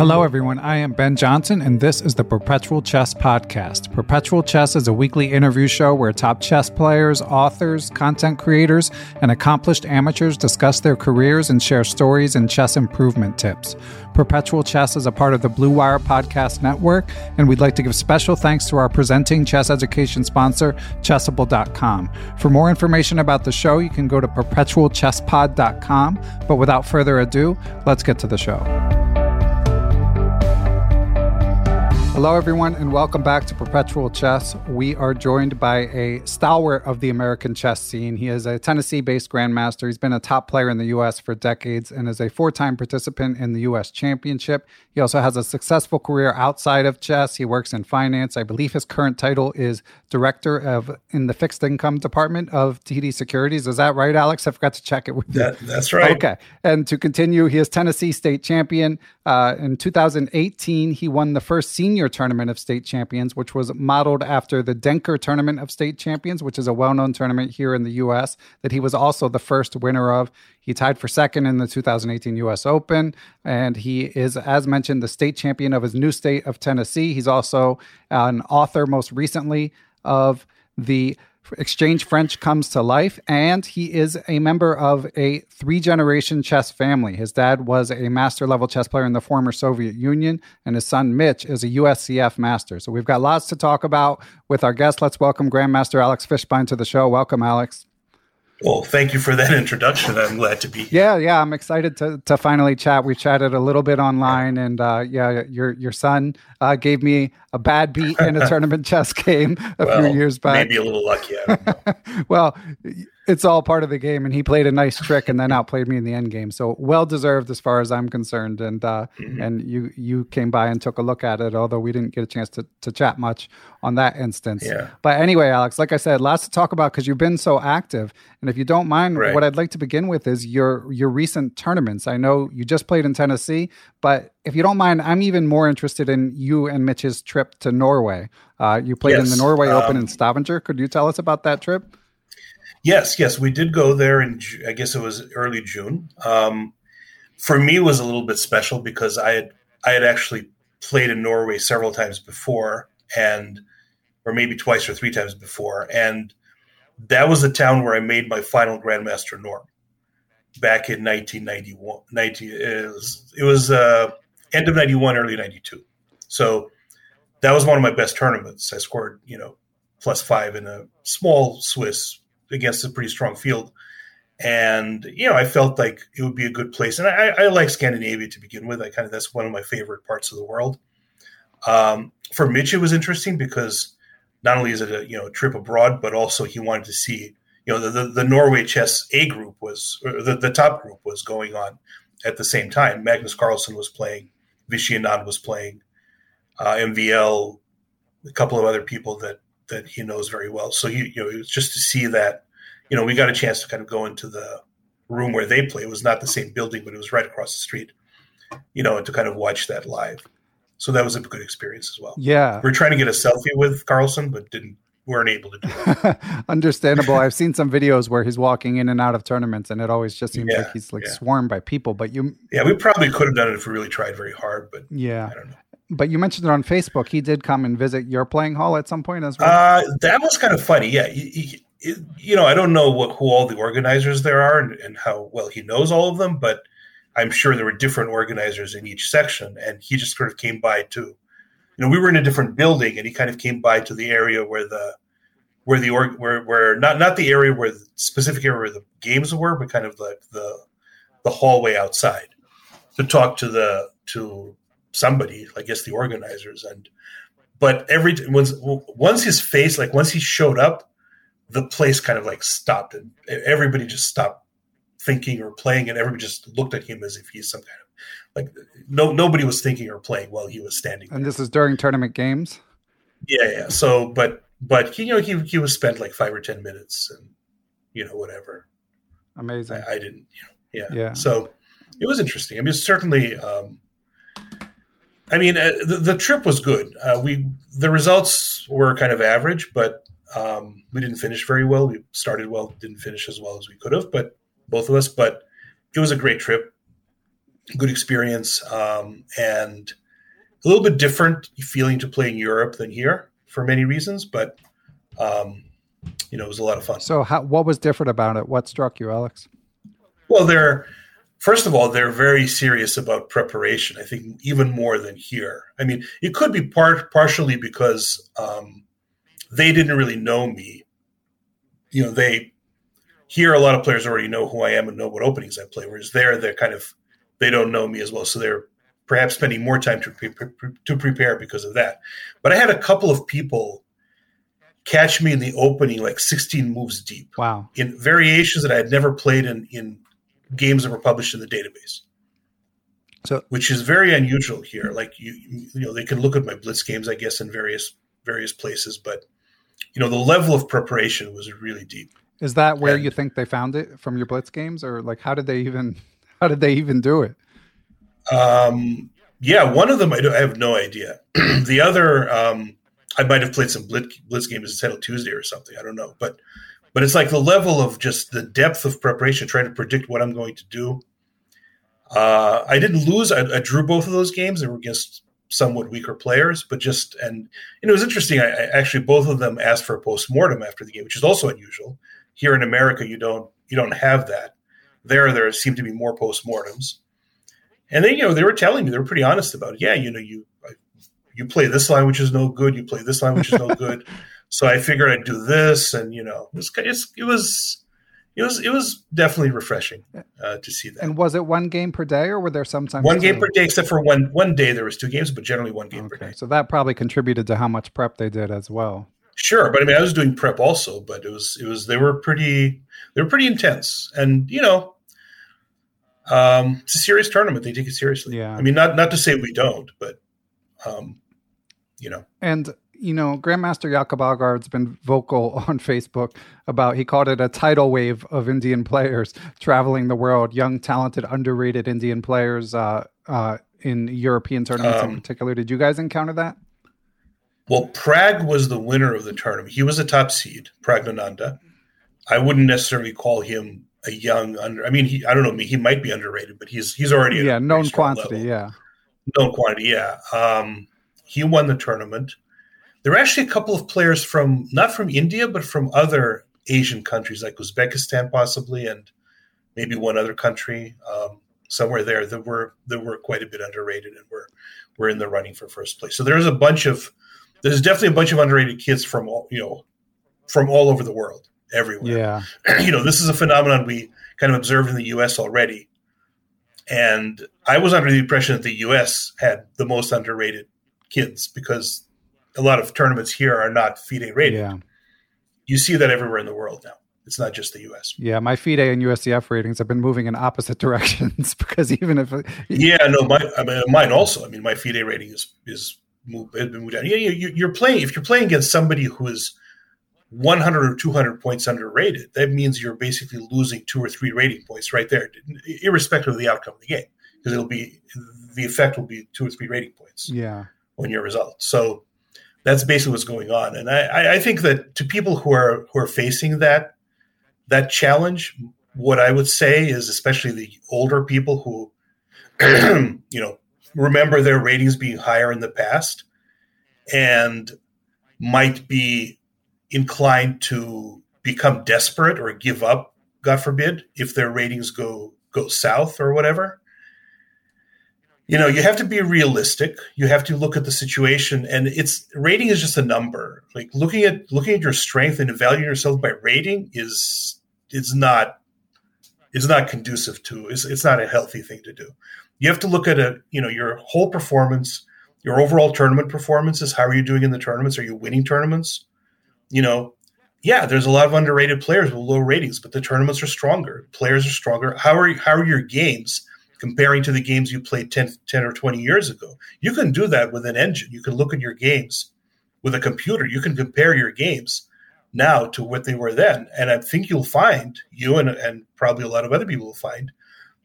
Hello, everyone. I am Ben Johnson, and this is the Perpetual Chess Podcast. Perpetual Chess is a weekly interview show where top chess players, authors, content creators, and accomplished amateurs discuss their careers and share stories and chess improvement tips. Perpetual Chess is a part of the Blue Wire Podcast Network, and we'd like to give special thanks to our presenting chess education sponsor, Chessable.com. For more information about the show, you can go to perpetualchesspod.com. But without further ado, let's get to the show. Hello, everyone, and welcome back to Perpetual Chess. We are joined by a stalwart of the American chess scene. He is a Tennessee based grandmaster. He's been a top player in the U.S. for decades and is a four time participant in the U.S. Championship. He also has a successful career outside of chess. He works in finance. I believe his current title is Director of in the Fixed Income Department of TD Securities. Is that right, Alex? I forgot to check it with you. That, that's right. Okay. And to continue, he is Tennessee state champion. Uh, in 2018, he won the first senior tournament of state champions, which was modeled after the Denker Tournament of State Champions, which is a well known tournament here in the U.S., that he was also the first winner of. He tied for second in the 2018 U.S. Open, and he is, as mentioned, the state champion of his new state of Tennessee. He's also an author, most recently, of the Exchange French comes to life, and he is a member of a three generation chess family. His dad was a master level chess player in the former Soviet Union, and his son Mitch is a USCF master. So we've got lots to talk about with our guest. Let's welcome Grandmaster Alex Fishbein to the show. Welcome, Alex. Well, thank you for that introduction. I'm glad to be here. Yeah, yeah, I'm excited to, to finally chat. We chatted a little bit online, and uh, yeah, your your son uh, gave me a bad beat in a tournament chess game a well, few years back. Maybe a little lucky. well, it's all part of the game, and he played a nice trick and then outplayed me in the end game. So well deserved as far as I'm concerned. And uh, mm-hmm. and you you came by and took a look at it, although we didn't get a chance to to chat much on that instance. Yeah. But anyway, Alex, like I said, lots to talk about because you've been so active. And if you don't mind, right. what I'd like to begin with is your your recent tournaments. I know you just played in Tennessee, but if you don't mind, I'm even more interested in you and Mitch's trip to Norway. Uh, you played yes. in the Norway um, Open in Stavanger. Could you tell us about that trip? Yes, yes, we did go there and I guess it was early June. Um, for me, it was a little bit special because I had I had actually played in Norway several times before, and or maybe twice or three times before. And that was the town where I made my final Grandmaster norm back in 1991. 19, it was, it was uh, end of 91, early 92. So that was one of my best tournaments. I scored, you know, plus five in a small Swiss against a pretty strong field. And, you know, I felt like it would be a good place. And I, I like Scandinavia to begin with. I kind of, that's one of my favorite parts of the world. Um, for Mitch, it was interesting because not only is it a, you know, trip abroad, but also he wanted to see, you know, the, the, the Norway chess A group was, the, the top group was going on at the same time. Magnus Carlsen was playing, Vishy Anand was playing, uh, MVL, a couple of other people that that he knows very well. So you you know, it was just to see that, you know, we got a chance to kind of go into the room where they play. It was not the same building, but it was right across the street. You know, and to kind of watch that live. So that was a good experience as well. Yeah, we are trying to get a selfie with Carlsen, but didn't weren't able to do it. Understandable. I've seen some videos where he's walking in and out of tournaments, and it always just seems Yeah, like he's like yeah. swarmed by people. But you, Yeah, we probably could have done it if we really tried very hard, but yeah, I don't know. But you mentioned it on Facebook. He did come and visit your playing hall at some point as well. Uh, that was kind of funny. Yeah, he, he, you know, I don't know what who all the organizers there are and, and how well he knows all of them, but I'm sure there were different organizers in each section, and he just sort of came by to, you know, we were in a different building, and he kind of came by to the area where the where the org where where not not the area where the specific area where the games were, but kind of like the the hallway outside to talk to the to somebody, I guess the organizers, and but every once once his face like once he showed up, the place kind of like stopped and everybody just stopped thinking or playing and everybody just looked at him as if he's some kind of like no nobody was thinking or playing while he was standing and this is during tournament games. yeah yeah so but but you know he he was spent like five or ten minutes and you know whatever Amazing. I, I didn't you know yeah Yeah. so it was interesting i mean certainly um i mean uh, the, the trip was good uh, we the results were kind of average but um we didn't finish very well we started well didn't finish as well as we could have but both of us but it was a great trip good experience um and a little bit different feeling to play in europe than here for many reasons but um you know it was a lot of fun So, how, what was different about it? What struck you, Alex? Well, they're first of all they're very serious about preparation. I think even more than here. I mean, it could be part partially because um, they didn't really know me. You know, they here a lot of players already know who I am and know what openings I play. Whereas there, they're kind of they don't know me as well, so they're perhaps spending more time to pre- pre- to prepare because of that. But I had a couple of people catch me in the opening like 16 moves deep Wow. in variations that I had never played in in games that were published in the database. So- which is very unusual here. Like you, you know, they can look at my blitz games, I guess, in various various places, but you know, the level of preparation was really deep. Is that where And- you think they found it from your Blitz games, or like how did they even how did they even do it? Um, yeah, one of them I, do, I have no idea. the other, um, I might have played some blitz, blitz games in Title Tuesday or something. I don't know, but but it's like the level of just the depth of preparation, trying to predict what I'm going to do. Uh, I didn't lose. I, I drew both of those games. They were against somewhat weaker players, but just and, it was interesting. I, I actually both of them asked for a post mortem after the game, which is also unusual. Here in America, you don't you don't have that. There, there seem to be more post mortems. And then, you know, they were telling me, they were pretty honest about it. Yeah, you know, you you play this line, which is no good. You play this line, which is no good. So I figured I'd do this, and you know, it was it's, it was it was it was definitely refreshing uh, to see that. And was it one game per day, or were there sometimes one game two? per day, except for one one day there was two games, but generally one game per day. so that probably contributed to how much prep they did as well. Sure, but I mean, I was doing prep also, but it was it was they were pretty they were pretty intense, and you know, um, it's a serious tournament. They take it seriously. Yeah. I mean, not not to say we don't, but um, you know, And you know, Grandmaster Jacob Aagaard's been vocal on Facebook about he called it a tidal wave of Indian players traveling the world, young, talented, underrated Indian players uh, uh, in European tournaments in Um, particular. Did you guys encounter that? Well, Pragg was the winner of the tournament. He was a top seed, Praggnanandhaa. I wouldn't necessarily call him a young under. I mean, he, I don't know. He might be underrated, but he's he's already Yeah, known quantity. level. Yeah. known quantity. Yeah, um, he won the tournament. There were actually a couple of players from not from India, but from other Asian countries like Uzbekistan, possibly, and maybe one other country um, somewhere there that were that were quite a bit underrated and were were in the running for first place. So there's a bunch of there's definitely a bunch of underrated kids from all you know from all over the world, everywhere. Yeah, you know, this is a phenomenon we kind of observed in the U.S. already, and I was under the impression that the U.S. had the most underrated kids because a lot of tournaments here are not FIDE rated. yeah, You see that everywhere in the world now. It's not just the U.S. yeah. My FIDE and USCF ratings have been moving in opposite directions because even if Yeah, no, my I mean, mine also. I mean, my FIDE rating is is moved, has been moved down. Yeah, you, you're playing if you're playing against somebody who is 100 or 200 points underrated. That means you're basically losing two or three rating points right there, irrespective of the outcome of the game, because it'll be the effect will be two or three rating points yeah, on your result. So that's basically what's going on. And I, I think that to people who are who are facing that that challenge, what I would say is especially the older people who you know remember their ratings being higher in the past and might be inclined to become desperate or give up, God forbid, if their ratings go go south or whatever you know you have to be realistic. You have to look at the situation and it's rating is just a number. Like looking at looking at your strength and evaluating yourself by rating is is not is not conducive to it's, it's not a healthy thing to do. You have to look at a you know your whole performance your overall tournament performances. How are you doing in the tournaments? Are you winning tournaments? You know yeah there's a lot of underrated players with low ratings but the tournaments are stronger. Players are stronger. How are how are your games comparing to the games you played 10, 10 or 20 years ago. You can do that with an engine. You can look at your games with a computer. You can compare your games now to what they were then. And I think you'll find, you and, and probably a lot of other people will find,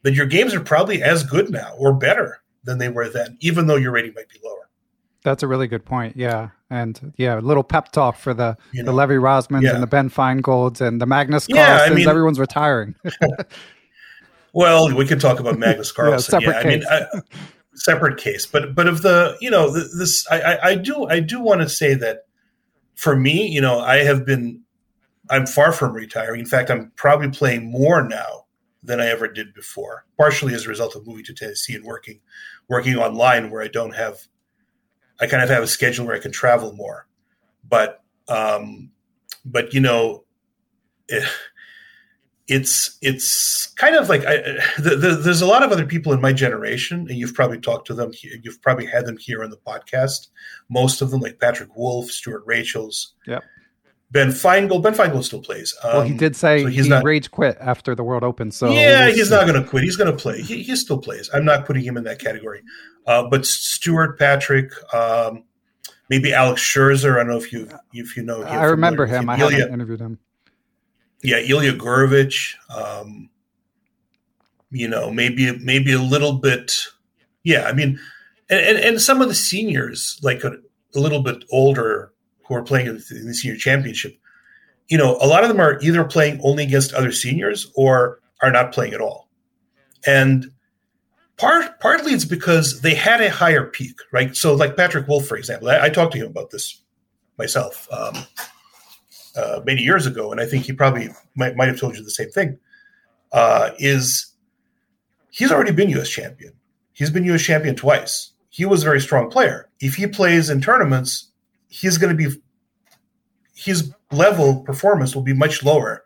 that your games are probably as good now or better than they were then, even though your rating might be lower. that's a really good point. Yeah, and yeah, a little pep talk for the You the Levy Rozmans yeah. and the Ben Finegolds and the Magnus Yeah, I mean- Everyone's retiring. Well, we could talk about Magnus Carlsen. separate yeah, I mean. I, separate case. But but of the you know th- this, I, I, I do I do want to say that for me, you know, I have been I'm far from retiring. In fact, I'm probably playing more now than I ever did before. Partially as a result of moving to Tennessee and working working online, where I don't have I kind of have a schedule where I can travel more. But um, but you know. eh, it's it's kind of like I, the, the, there's a lot of other people in my generation, and you've probably talked to them. You've probably had them here on the podcast. Most of them, like Patrick Wolf, Stuart Rachels, Yep. Ben Finegold. Ben Finegold still plays. Um, well, he did say so he's he not. rage quit after the World Open. So yeah, he's not going to quit. He's going to play. He, he still plays. I'm not putting him in that category. Uh, but Stuart, Patrick, um, maybe Alex Sherzer. I don't know if you if you know. I remember familiar him. I haven't interviewed him. Yeah, Ilya Gurevich, um, you know, maybe maybe a little bit, yeah. I mean, and and, and some of the seniors, like a, a little bit older, who are playing in the senior championship, you know, a lot of them are either playing only against other seniors or are not playing at all, and part partly it's because they had a higher peak, right? So, like Patrick Wolf, for example, I, I talked to him about this myself. Um, uh, many years ago, and I think he probably might, might have told you the same thing. Uh, is he's already been U.S. champion? He's been U.S. champion twice. He was a very strong player. If he plays in tournaments, he's going to be his level performance will be much lower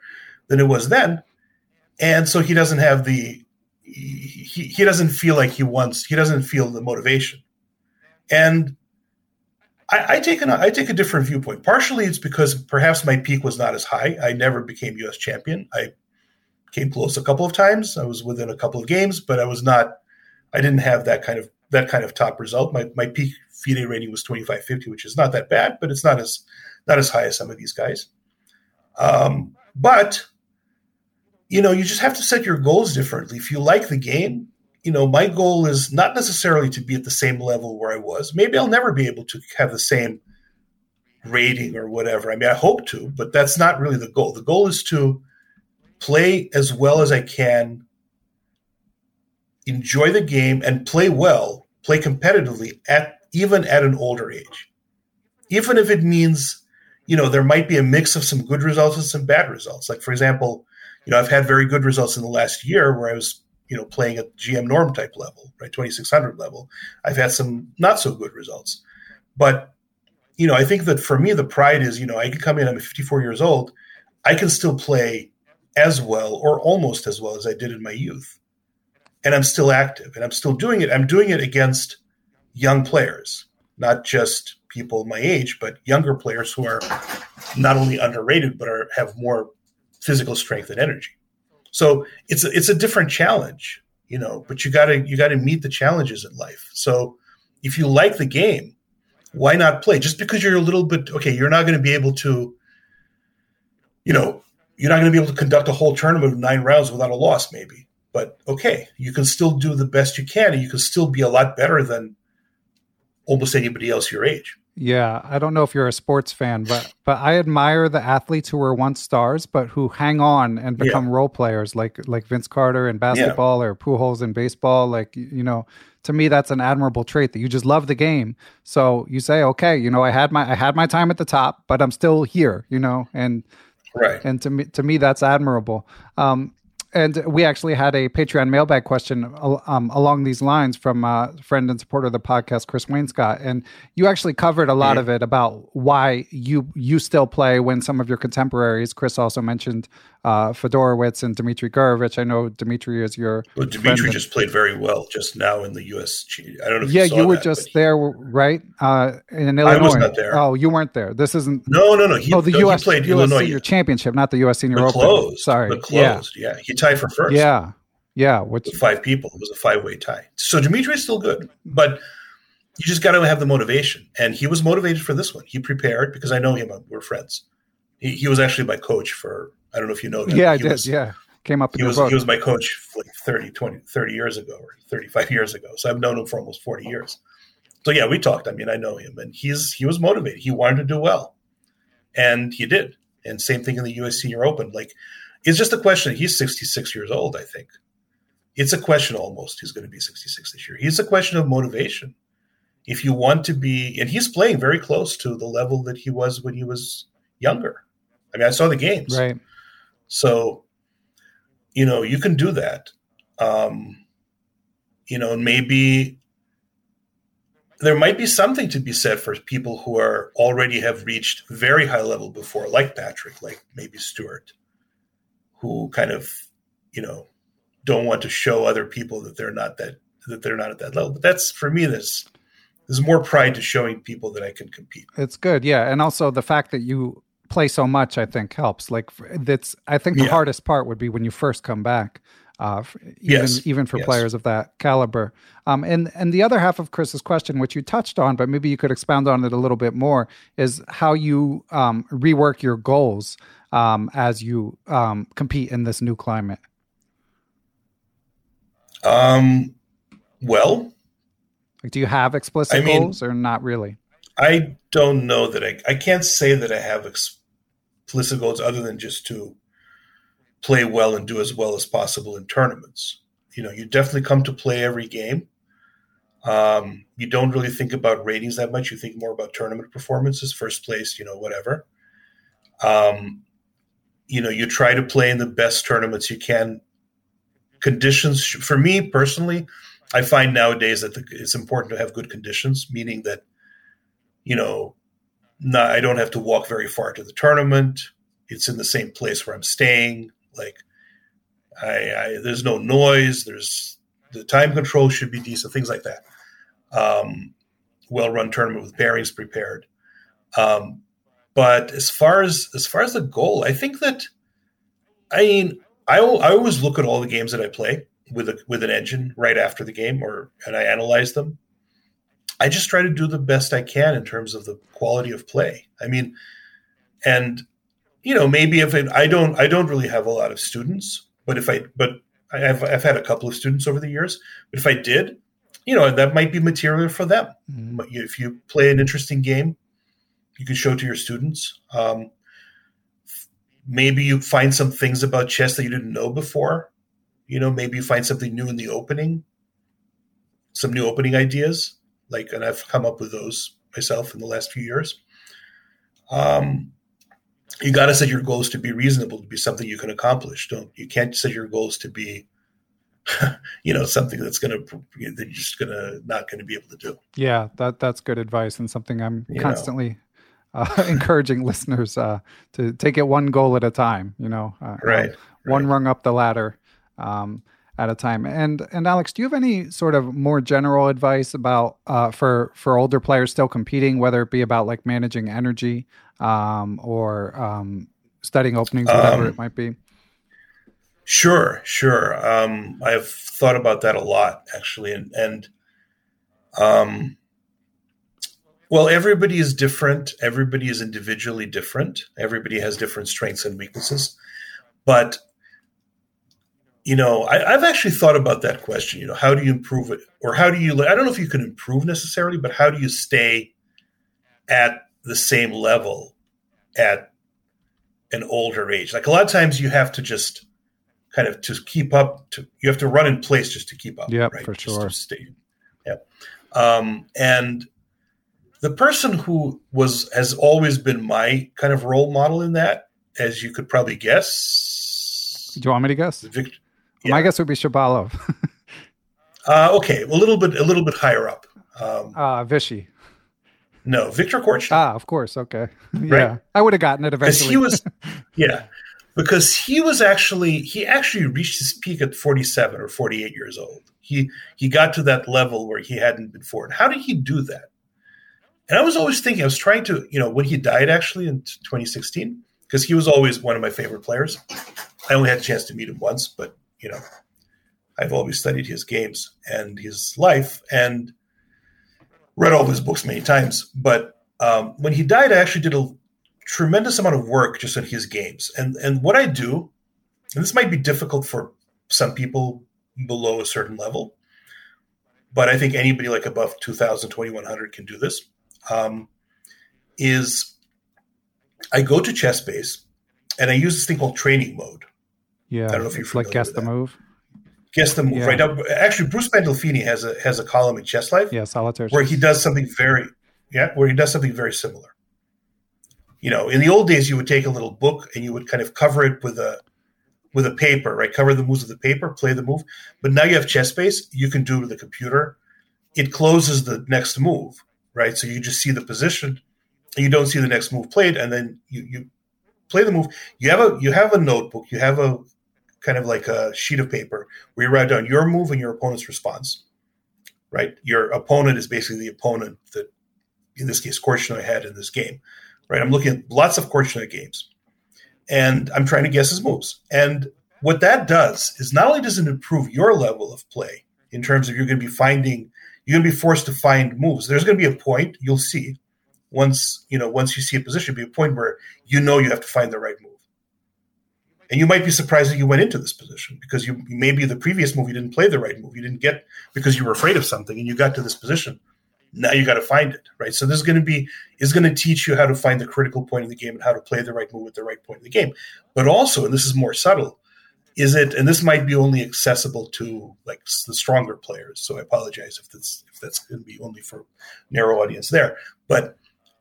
than it was then, and so he doesn't have the he, he doesn't feel like he wants he doesn't feel the motivation, and I, I take an I take a different viewpoint. Partially, it's because perhaps my peak was not as high. I never became U.S. champion. I came close a couple of times. I was within a couple of games, but I was not. I didn't have that kind of that kind of top result. My my peak FIDE rating was twenty five fifty, which is not that bad, but it's not as not as high as some of these guys. Um, but you know, you just have to set your goals differently. If you like the game, you know, my goal is not necessarily to be at the same level where I was. Maybe I'll never be able to have the same rating or whatever. I mean, I hope to, but that's not really the goal. The goal is to play as well as I can, enjoy the game, and play well, play competitively at even at an older age. even if it means, you know, there might be a mix of some good results and some bad results. Like for example, you know, I've had very good results in the last year where I was, you know, playing at GM norm type level, right, 2600 level. I've had some not so good results. But, you know, I think that for me, the pride is, you know, I can come in, I'm 54 years old, I can still play as well or almost as well as I did in my youth. And I'm still active and I'm still doing it. I'm doing it against young players, not just people my age, but younger players who are not only underrated but are have more physical strength and energy. So it's a, it's a different challenge, you know. But you gotta you gotta meet the challenges in life. So if you like the game, why not play? Just because you're a little bit okay, you're not going to be able to, you know, you're not going to be able to conduct a whole tournament of nine rounds without a loss, maybe. But okay, you can still do the best you can, and you can still be a lot better than almost anybody else your age. Yeah, I don't know if you're a sports fan, but but I admire the athletes who were once stars, but who hang on and become yeah. role players, like like Vince Carter in basketball yeah. or Pujols in baseball. Like you know, to me, that's an admirable trait that you just love the game. So you say, okay, you know, I had my I had my time at the top, but I'm still here. You know, and right. And to me, to me, that's admirable. Um, and we actually had a Patreon mailbag question um, along these lines from a friend and supporter of the podcast, Chris Wainscott, and you actually covered a lot mm-hmm. of it about why you you still play when some of your contemporaries. Chris also mentioned uh, Fedorowicz and Dmitry Gurevich. I know Dmitry is your. Well, Dmitry just played very well just now in the U.S. I don't know. If Yeah, you, you were that, just there, right? Uh, in Illinois. I was not there. Oh, you weren't there. This isn't. No, no, no. He, oh, the no, U.S. played US Illinois Senior Championship, not the U.S. Senior but Open. Closed, Sorry, but closed. Yeah. yeah, he tied for first. Yeah, yeah. Which With five people? It was a five-way tie. So Dmitry is still good, but you just got to have the motivation. And he was motivated for this one. He prepared because I know him. We're friends. He, he was actually my coach for I don't know if you know that. Yeah, I did. Was, yeah, came up. he was book. he was my coach like 30, 20, 30 years ago or thirty five years ago. So I've known him for almost forty years. So yeah, we talked. I mean, I know him, and he's he was motivated. He wanted to do well, and he did. And same thing in the U.S. Senior Open. Like, it's just a question. He's sixty six years old. I think it's a question almost. He's going to be sixty six this year. It's a question of motivation. If you want to be, and he's playing very close to the level that he was when he was younger. I mean, I saw the games. Right. So, you know, you can do that. Um, you know, maybe there might be something to be said for people who are already have reached very high level before, like Patrick, like maybe Stuart, who kind of, you know, don't want to show other people that they're not that that they're not at that level. But that's for me, there's there's more pride to showing people that I can compete. It's good, yeah, and also the fact that you play so much, I think helps. Like that's, I think the yeah. hardest part would be when you first come back. Uh, even yes. even for yes. players of that caliber. Um, and and the other half of Chris's question, which you touched on, but maybe you could expound on it a little bit more, is how you um, rework your goals um, as you um, compete in this new climate. Um, well, like, do you have explicit I mean, goals or not really? I don't know that I I can't say that I have ex- goals other than just to play well and do as well as possible in tournaments. You know, you definitely come to play every game. Um, you don't really think about ratings that much. You think more about tournament performances, first place, you know, whatever. Um, you know, you try to play in the best tournaments you can. Conditions, for me personally, I find nowadays that the, it's important to have good conditions, meaning that, you know, not, I don't have to walk very far to the tournament. It's in the same place where I'm staying. Like, I, I there's no noise. There's the time control should be decent. Things like that. Um, well-run tournament with pairings prepared. Um, but as far as as far as the goal, I think that I mean I, I always look at all the games that I play with a, with an engine right after the game, or and I analyze them. I just try to do the best I can in terms of the quality of play. I mean, and you know, maybe if it, I don't, I don't really have a lot of students, but if I, but I've, I've had a couple of students over the years. But if I did, you know, that might be material for them. Mm-hmm. If you play an interesting game, you can show to your students. Um, maybe you find some things about chess that you didn't know before. You know, maybe you find something new in the opening, some new opening ideas like, and I've come up with those myself in the last few years. um, you got to set your goals to be reasonable, to be something you can accomplish. Don't you can't set your goals to be, you know, something that's going to that you're just to not going to be able to do. Yeah, that that's good advice and something I'm You constantly uh, encouraging listeners uh, to take it one goal at a time. You know, uh, Right, one rung up the ladder um, at a time. And and Alex, do you have any sort of more general advice about uh, for for older players still competing, whether it be about like managing energy um, or um, studying openings, whatever Um, it might be? Sure, sure. Um, I've thought about that a lot actually, and and um, well, everybody is different. Everybody is individually different. Everybody has different strengths and weaknesses. But you know, I, I've actually thought about that question. You know, how do you improve it, or how do you? I don't know if you can improve necessarily, but how do you stay at the same level at an older age? Like a lot of times, you have to just kind of to keep up. To you have to run in place just to keep up. Yeah, right? for Just to sure. stay. Yeah. Um, and the person who was has always been my kind of role model in that, as you could probably guess, Do you want me to guess? Victor. My guess would be Shabalov. Uh, okay, a little bit, a little bit higher up. Um, uh, Vishy. no, Victor Korchnoi. Ah, of course. Okay. Yeah, I would have gotten it because eventually. he was yeah because he was actually he actually reached his peak at 47 or 48 years old he he got to that level where he hadn't been before and how did he do that and i was always thinking i was trying to you know when he died actually in 2016 because he was always one of my favorite players i only had a chance to meet him once but you know i've always studied his games and his life and read all his books many times but um, when he died i actually did a tremendous amount of work just on his games. And and what I do, and this might be difficult for some people below a certain level, but I think anybody like above 2000, 2100 can do this, um, is I go to ChessBase and I use this thing called training mode. Yeah, I don't know if you're it's like guess the that. move. Guess the move, Yeah. right? Now, actually, Bruce Pandolfini has a has a column in Chess Life Yeah, solitaire. where he does something very yeah where he does something very similar you know in the old days you would take a little book and you would kind of cover it with a with a paper right cover the moves with the paper play the move but now you have ChessBase you can do it with the computer it closes the next move right so you just see the position and you don't see the next move played and then you you play the move you have a you have a notebook you have a kind of like a sheet of paper where you write down your move and your opponent's response right? Your opponent is basically the opponent that, in this case, Korchnoi had in this game, right? I'm looking at lots of Korchnoi games, and I'm trying to guess his moves. And what that does is not only does it improve your level of play in terms of you're going to be finding, you're going to be forced to find moves. There's going to be a point you'll see once you know once you see a position, be a point where you know you have to find the right move. And you might be surprised that you went into this position because you maybe the previous move you didn't play the right move. You didn't get because you were afraid of something and you got to this position. Now you got to find it, right? So this is going to be is going to teach you how to find the critical point in the game and how to play the right move at the right point in the game. But also, and this is more subtle, is it and this might be only accessible to like the stronger players. So I apologize if that's if that's going to be only for narrow audience there. But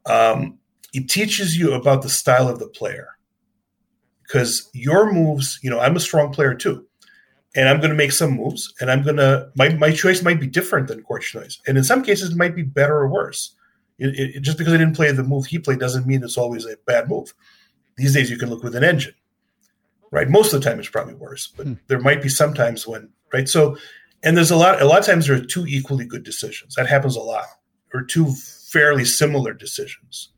um, it teaches you about the style of the player because your moves, you know, I'm a strong player too. And I'm going to make some moves, and I'm going to my, my choice might be different than Korchnoi's, and in some cases it might be better or worse. It, it, just because I didn't play the move he played doesn't mean it's always a bad move. These days you can look with an engine, right? Most of the time it's probably worse, but hmm. there might be some times when, right? So, and there's a lot. A lot of times there are two equally good decisions. That happens a lot, or two fairly similar decisions.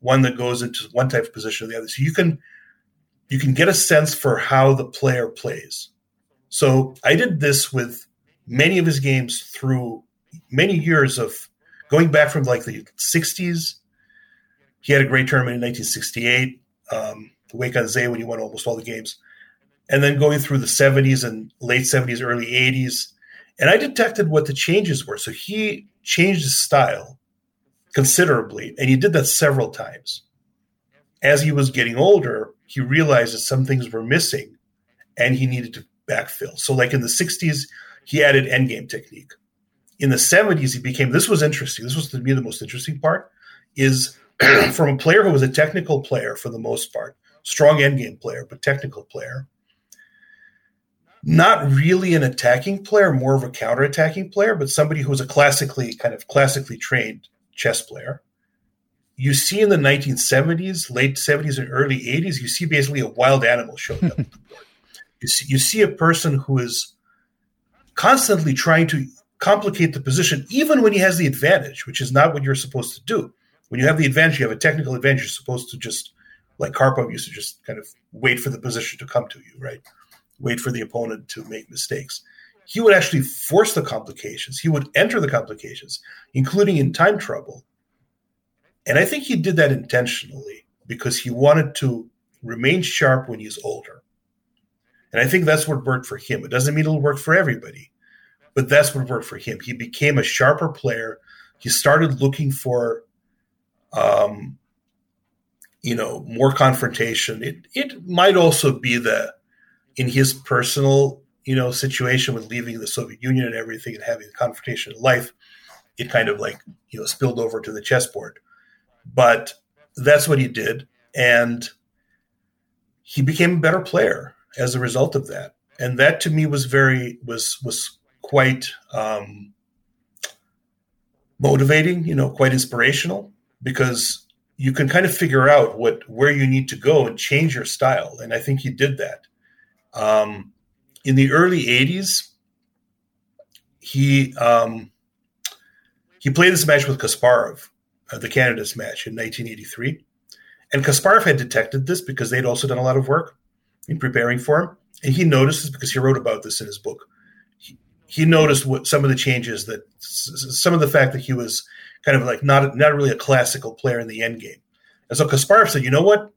One that goes into one type of position or the other. So you can you can get a sense for how the player plays. So I did this with many of his games through many years of going back from like the 60s. He had a great tournament in 1968, um, Wijk aan Zee when he won almost all the games. And then going through the 70s and late 70s, early 80s. And I detected what the changes were. So he changed his style considerably, and he did that several times. As he was getting older, he realized that some things were missing and he needed to backfill. So, like in the 60s, he added endgame technique. In the 70s, he became this was interesting. This was to me the most interesting part is from a player who was a technical player for the most part, strong endgame player, but technical player, not really an attacking player, more of a counter-attacking player, but somebody who was a classically kind of classically trained chess player. You see in the 1970s, late 70s and early 80s, you see basically a wild animal showing up. you see, you see a person who is constantly trying to complicate the position, even when he has the advantage, which is not what you're supposed to do. When you have the advantage, you have a technical advantage. You're supposed to just, like Karpov used to just kind of wait for the position to come to you, right? wait for the opponent to make mistakes. He would actually force the complications. He would enter the complications, including in time trouble. And I think he did that intentionally because he wanted to remain sharp when he's older. And I think that's what worked for him. It doesn't mean it'll work for everybody, but that's what worked for him. He became a sharper player. He started looking for, um, you know, more confrontation. It it might also be the in his personal, you know, situation with leaving the Soviet Union and everything and having a confrontation in life, it kind of like, you know, spilled over to the chessboard. But that's what he did. And he became a better player as a result of that. And that to me was very was was quite um, motivating, you know, quite inspirational because you can kind of figure out what where you need to go and change your style. And I think he did that. Um, in the early 80s, he um, he played this match with Kasparov, uh, the candidates match in 1983. And Kasparov had detected this because they'd also done a lot of work in preparing for him. And he noticed this because he wrote about this in his book. He, he noticed what some of the changes that some of the fact that he was kind of like not not really a classical player in the end game. And so Kasparov said, "You know what?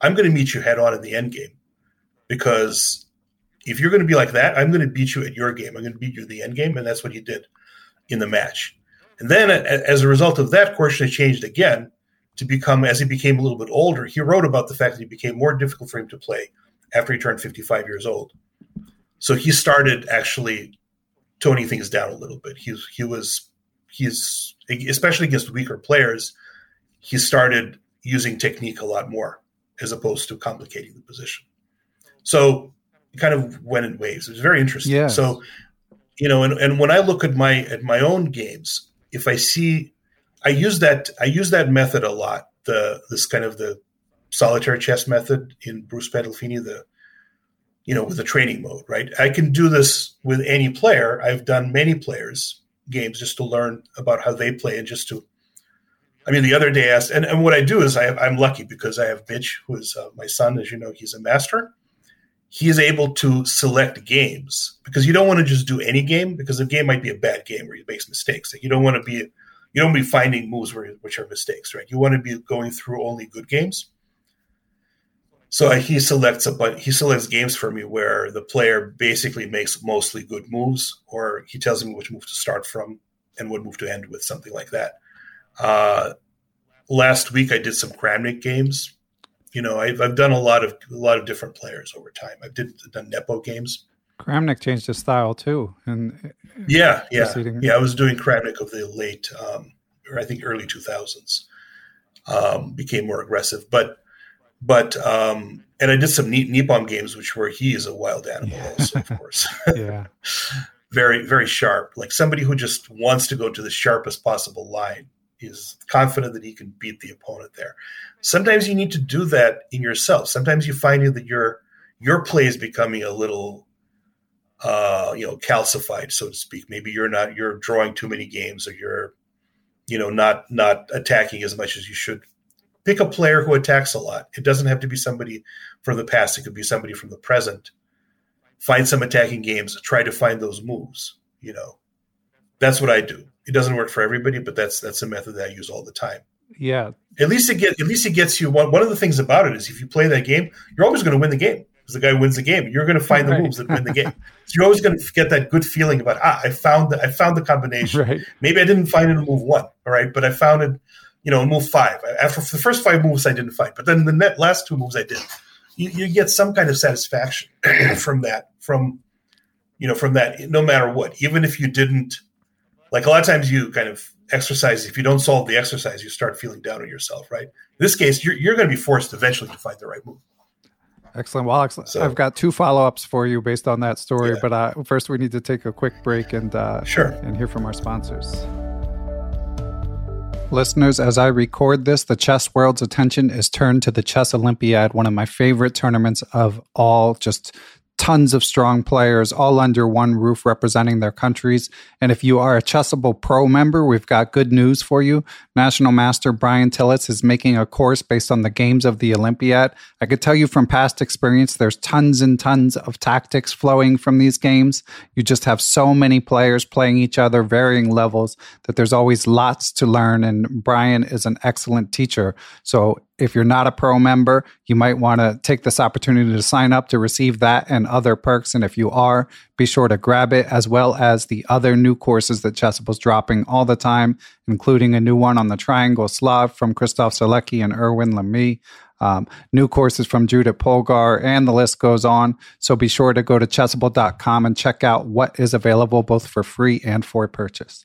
I'm going to meet you head on in the end game because if you're going to be like that, I'm going to beat you at your game. I'm going to beat you in the end game, and that's what he did in the match. And then, as a result of that, Korchnoi changed again to become, as he became a little bit older, he wrote about the fact that it became more difficult for him to play after he turned 55 years old. So he started actually toning things down a little bit. He he was he's especially against weaker players, he started using technique a lot more as opposed to complicating the position. So it kind of went in waves. It was very interesting. Yeah. So, you know, and, and when I look at my at my own games, if I see I use that I use that method a lot, the this kind of the solitaire chess method in Bruce Pandolfini, the you know, with the training mode, right? I can do this with any player. I've done many players games just to learn about how they play and just to I mean, the other day I asked, and, and what I do is I am lucky because I have Mitch, who is uh, my son, as you know, he's a master he is able to select games because you don't want to just do any game because the game might be a bad game where he makes mistakes. Like you don't want to be you don't be finding moves where, which are mistakes, right? You want to be going through only good games. So he selects a but he selects games for me where the player basically makes mostly good moves, or he tells me which move to start from and what move to end with, something like that. Uh, last week I did some Kramnik games you know, I've, I've done a lot of a lot of different players over time. I've did done Nepo games. Kramnik changed his style too, and yeah, yeah, yeah. I was doing Kramnik of the late, um, or I think early two thousands. Um, became more aggressive, but but um, and I did some neat Nippon games, which where he is a wild animal, yeah. also, of course. yeah, very very sharp, like somebody who just wants to go to the sharpest possible line. He's confident that he can beat the opponent there sometimes you need to do that in yourself. Sometimes you find that your your play is becoming a little uh, you know, calcified, so to speak. Maybe you're not you're drawing too many games or you're, you know, not not attacking as much as you should. Pick a player who attacks a lot. It doesn't have to be somebody from the past, it could be somebody from the present. Find some attacking games, try to find those moves, you know. That's what I do. It doesn't work for everybody, but that's that's a method that I use all the time yeah. At least it get at least it gets you one. One of the things about it is if you play that game, you're always going to win the game because the guy wins the game. You're going to find right. the moves that win the game. so you're always going to get that good feeling about ah, I found the, I found the combination. Right. Maybe I didn't find it in move one, all right, but I found it, you know, in move five. After the first five moves, I didn't find, but then the net, last two moves I did. You, you get some kind of satisfaction from that, from you know, from that, no matter what. Even if you didn't, like a lot of times, you kind of exercise, if you don't solve the exercise, you start feeling down on yourself, right? In this case, you're, you're going to be forced eventually to find the right move. Excellent. Well, Alex, so, I've got two follow ups for you based on that story, yeah. but uh, first we need to take a quick break and uh, sure and hear from our sponsors. Listeners, as I record this, the chess world's attention is turned to the Chess Olympiad, one of my favorite tournaments of all. Just tons of strong players all under one roof representing their countries. And if you are a Chessable Pro member, we've got good news for you. National Master Brian Tillis is making a course based on the games of the Olympiad. I could tell you from past experience, there's tons and tons of tactics flowing from these games. You just have so many players playing each other, varying levels, that there's always lots to learn. And Brian is an excellent teacher. So if you're not a pro member, you might want to take this opportunity to sign up to receive that and other perks. And if you are, be sure to grab it as well as the other new courses that Chessable's dropping all the time, including a new one on the Triangle Slav from Christof Sielecki and Erwin l'Ami. Um, new courses from Judith Polgar, and the list goes on. So be sure to go to chessable.com and check out what is available both for free and for purchase.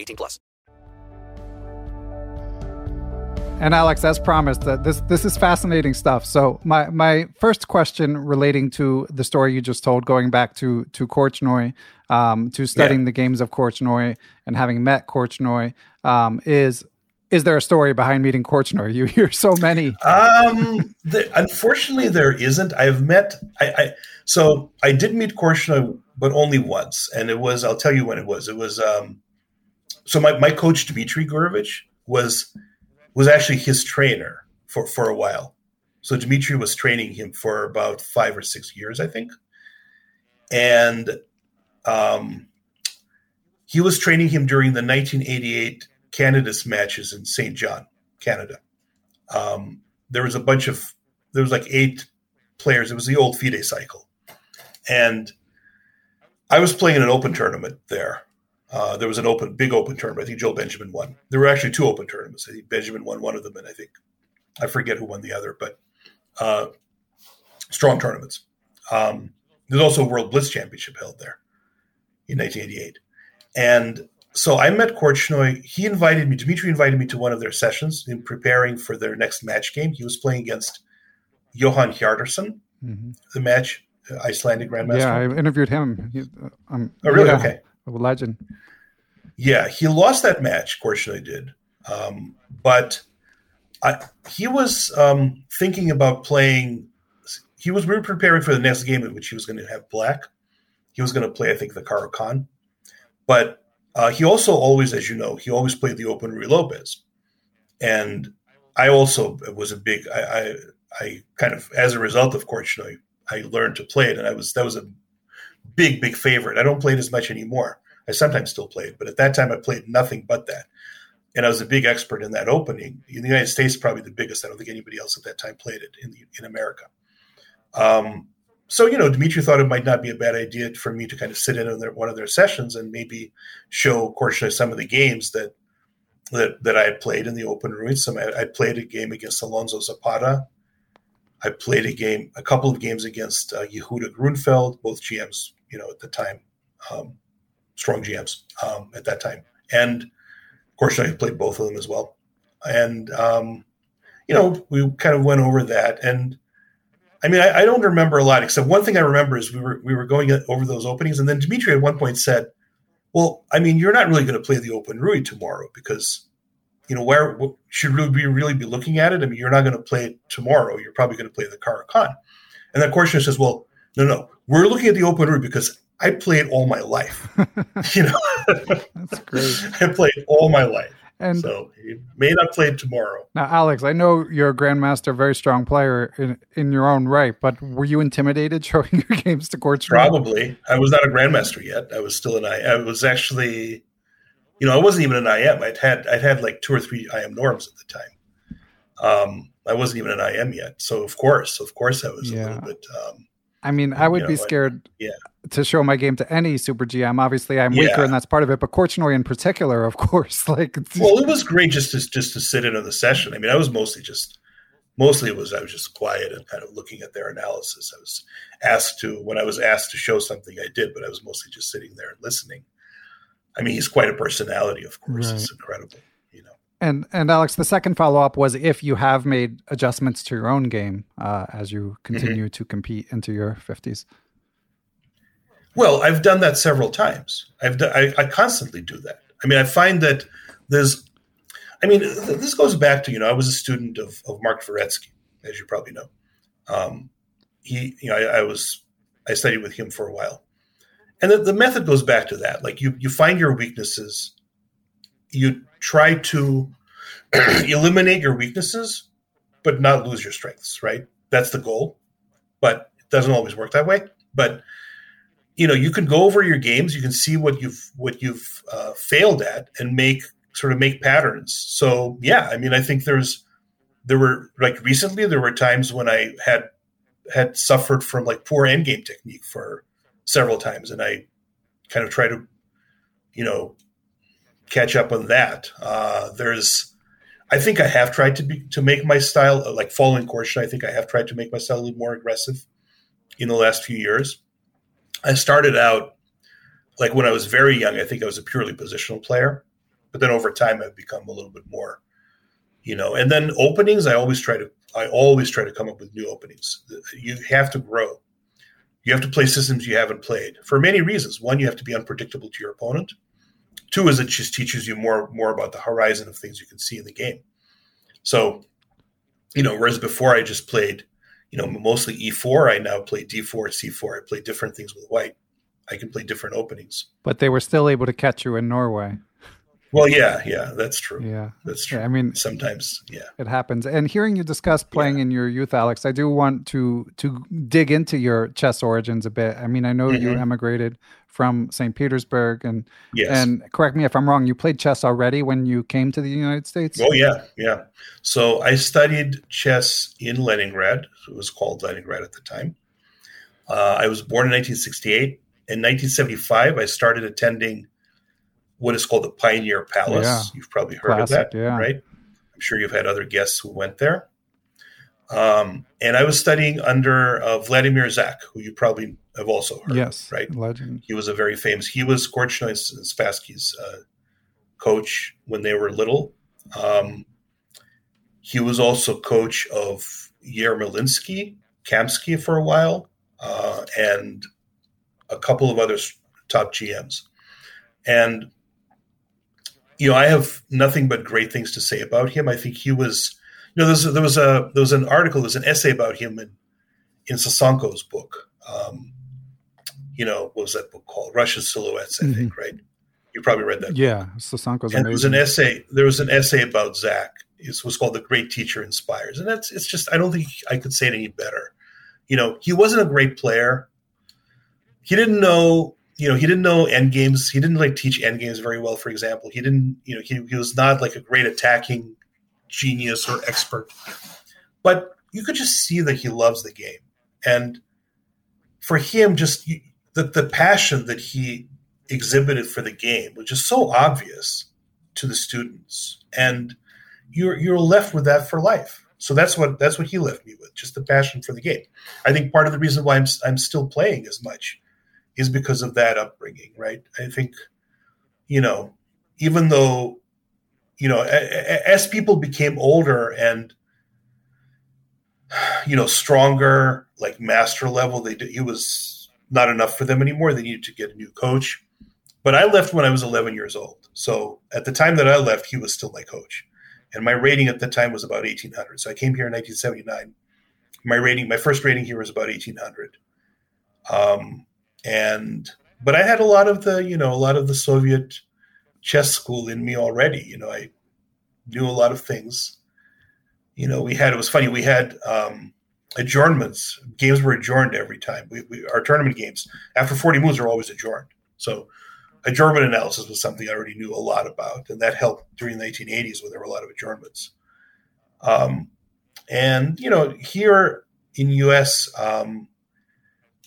18 plus. And Alex, as promised, uh, this this is fascinating stuff. So my my first question relating to the story you just told, going back to to Korchnoi, um, to studying yeah. the games of Korchnoi and having met Korchnoi, um, is is there a story behind meeting Korchnoi? You hear so many. Um, the, unfortunately, there isn't. I've met. I, I so I did meet Korchnoi, but only once, and it was. I'll tell you when it was. It was. Um, so my, my coach Dmitry Gurevich was was actually his trainer for for a while. So Dmitry was training him for about five or six years, I think, and um, he was training him during the 1988 Candidates matches in St. John, Canada. Um, there was a bunch of there was like eight players. It was the old FIDE cycle, and I was playing in an open tournament there. Uh, there was an open, big open tournament. I think Joel Benjamin won. There were actually two open tournaments. I think Benjamin won one of them, and I think I forget who won the other, but uh, strong tournaments. Um, there's also a World Blitz Championship held there in 1988, and so I met Korchnoi. He invited me, Dmitry invited me to one of their sessions in preparing for their next match game. He was playing against Johan Hjartarson, mm-hmm. the match, uh, Icelandic Grandmaster. Yeah, I interviewed him. He, uh, um, oh, really? Yeah, okay. A legend. Yeah, he lost that match, Korchnoi did. Um, but I, he was um, thinking about playing. He was were preparing for the next game in which he was going to have black. He was going to play, I think, the Caro-Kann. But uh, he also always, as you know, he always played the open Ruy Lopez, and I also was a big. I, I, I kind of, as a result of Korchnoi, I learned to play it, and I was that was a big, big favorite. I don't play it as much anymore. I sometimes still play it, but at that time I played nothing but that, and I was a big expert in that opening. In the United States, probably the biggest. I don't think anybody else at that time played it in the, in America. Um, so you know, Dmitry thought it might not be a bad idea for me to kind of sit in on their, one of their sessions and maybe show Korchnoi some of the games that that that I had played in the Open Ruy. Some I, I played a game against Alonso Zapata. I played a game, a couple of games against uh, Yehuda Grunfeld, both GMs, you know, at the time, um, strong GMs um, at that time, and of course I played both of them as well. And um, you know, we kind of went over that and I mean, I, I, don't remember a lot, except one thing I remember is we were we were going over those openings, and then Dmitry at one point said, "Well, I mean, you're not really going to play the Open Ruy tomorrow because, you know, where should we really be looking at it? I mean, you're not going to play it tomorrow. You're probably going to play the Caro-Kann." And then Korchnoi says, "Well, no, no, we're looking at the Open Ruy because I played all my life. you know, that's great. I played all my life." And so he may not play tomorrow. Now, Alex, I know you're a grandmaster, very strong player in, in your own right, but were you intimidated showing your games to court? Probably. I was not a grandmaster yet. I was still an I. I was actually you know, I wasn't even an IM. I'd had I'd had like two or three IM norms at the time. Um, I wasn't even an IM yet, so of course, of course, I was Yeah. a little bit. Um, I mean, I would you be know, I- scared yeah. to show my game to any super GM. Obviously, I'm weaker, and that's part of it. But Korchnoi in particular, of course, like well, it was great just to just to sit in on the session. I mean, I was mostly just mostly it was I was just quiet and kind of looking at their analysis. I was asked to when I was asked to show something, I did, but I was mostly just sitting there and listening. I mean, he's quite a personality, of course. Right. It's incredible, you know. And and Alex, the second follow up was if you have made adjustments to your own game uh, as you continue to compete into your fifties. Well, I've done that several times. I've done, I, I constantly do that. I mean, I find that there's, I mean, th- this goes back to you know I was a student of, of Mark Dvoretsky, as you probably know. Um, he, you know, I, I was I studied with him for a while, and the, the method goes back to that. Like you, you find your weaknesses, you try to eliminate your weaknesses, but not lose your strengths. Right? That's the goal, but it doesn't always work that way. But you know you can go over your games you can see what you've what you've uh, failed at and make sort of make patterns so yeah i mean i think there's there were like recently there were times when i had had suffered from like poor end game technique for several times and i kind of try to you know catch up on that uh there's i think i have tried to be to make my style uh, like following course i think i have tried to make my style a little more aggressive in the last few years I started out like when I was very young, I think I was a purely positional player. But then over time I've become a little bit more, you know, and then openings, I always try to I always try to come up with new openings. You have to grow. You have to play systems you haven't played for many reasons. One, you have to be unpredictable to your opponent. Two is it just teaches you more more about the horizon of things you can see in the game. So, you know, whereas before I just played you know, mostly E4. I now play D4, C4. I play different things with white. I can play different openings. But they were still able to catch you in Norway. Well, yeah, yeah, that's true. Yeah, That's true. Yeah, I mean, sometimes, yeah. it happens. And hearing you discuss playing in your youth, Alex, I do want to to dig into your chess origins a bit. I mean, I know you Mhm. emigrated from St. Petersburg, and Yes. and correct me if I'm wrong. You played chess already when you came to the United States. Oh yeah, yeah. So I studied chess in Leningrad. It was called Leningrad at the time. Uh, I was born in 1968. In 1975, I started attending what is called the Pioneer Palace. Yeah. You've probably heard Classic, of that, yeah. right? I'm sure you've had other guests who went there. Um, and I was studying under uh, Vladimir Zak, who you probably have also heard. yes, right. legend. He was a very famous. He was Korchnoi and Spassky's uh, coach when they were little. Um, he was also coach of Yermolinsky, Kamsky for a while, uh, and a couple of other top GMs. And you know, I have nothing but great things to say about him. I think he was, you know, there was, there was a there was an article, there was an essay about him in in Sosonko's book. Um, you know, what was that book called? Russian Silhouettes, I think, mm-hmm. right? You probably read that. Yeah, Sosonko's And there was an essay. There was an essay about Zak. It was called "The Great Teacher Inspires," and that's it's just I don't think I could say it any better. You know, he wasn't a great player. He didn't know. You know, he didn't know end games. He didn't like teach end games very well. For example, he didn't. You know, he, he was not like a great attacking genius or expert. But you could just see that he loves the game, and for him, just you- the the passion that he exhibited for the game which is so obvious to the students. And you're you're left with that for life. So that's what that's what he left me with just the passion for the game. I think part of the reason why i'm i'm still playing as much is because of that upbringing right? I think you know even though you know as people became older and you know stronger like master level they did, he was not enough for them anymore they needed to get a new coach but I left when I was 11 years old. So at the time that I left, he was still my coach. And my rating at the time was about 1800. So I came here in 1979. My rating, my first rating here was about 1800. Um, and, but I had a lot of the, you know, a lot of the Soviet chess school in me already. You know, I knew a lot of things. You know, we had, it was funny, we had, um, adjournments. Games were adjourned every time. We, we, our tournament games after 40 moves are always adjourned. So adjournment analysis was something I already knew a lot about, and that helped during the 1980s when there were a lot of adjournments. Um, and you know, here in U.S., um,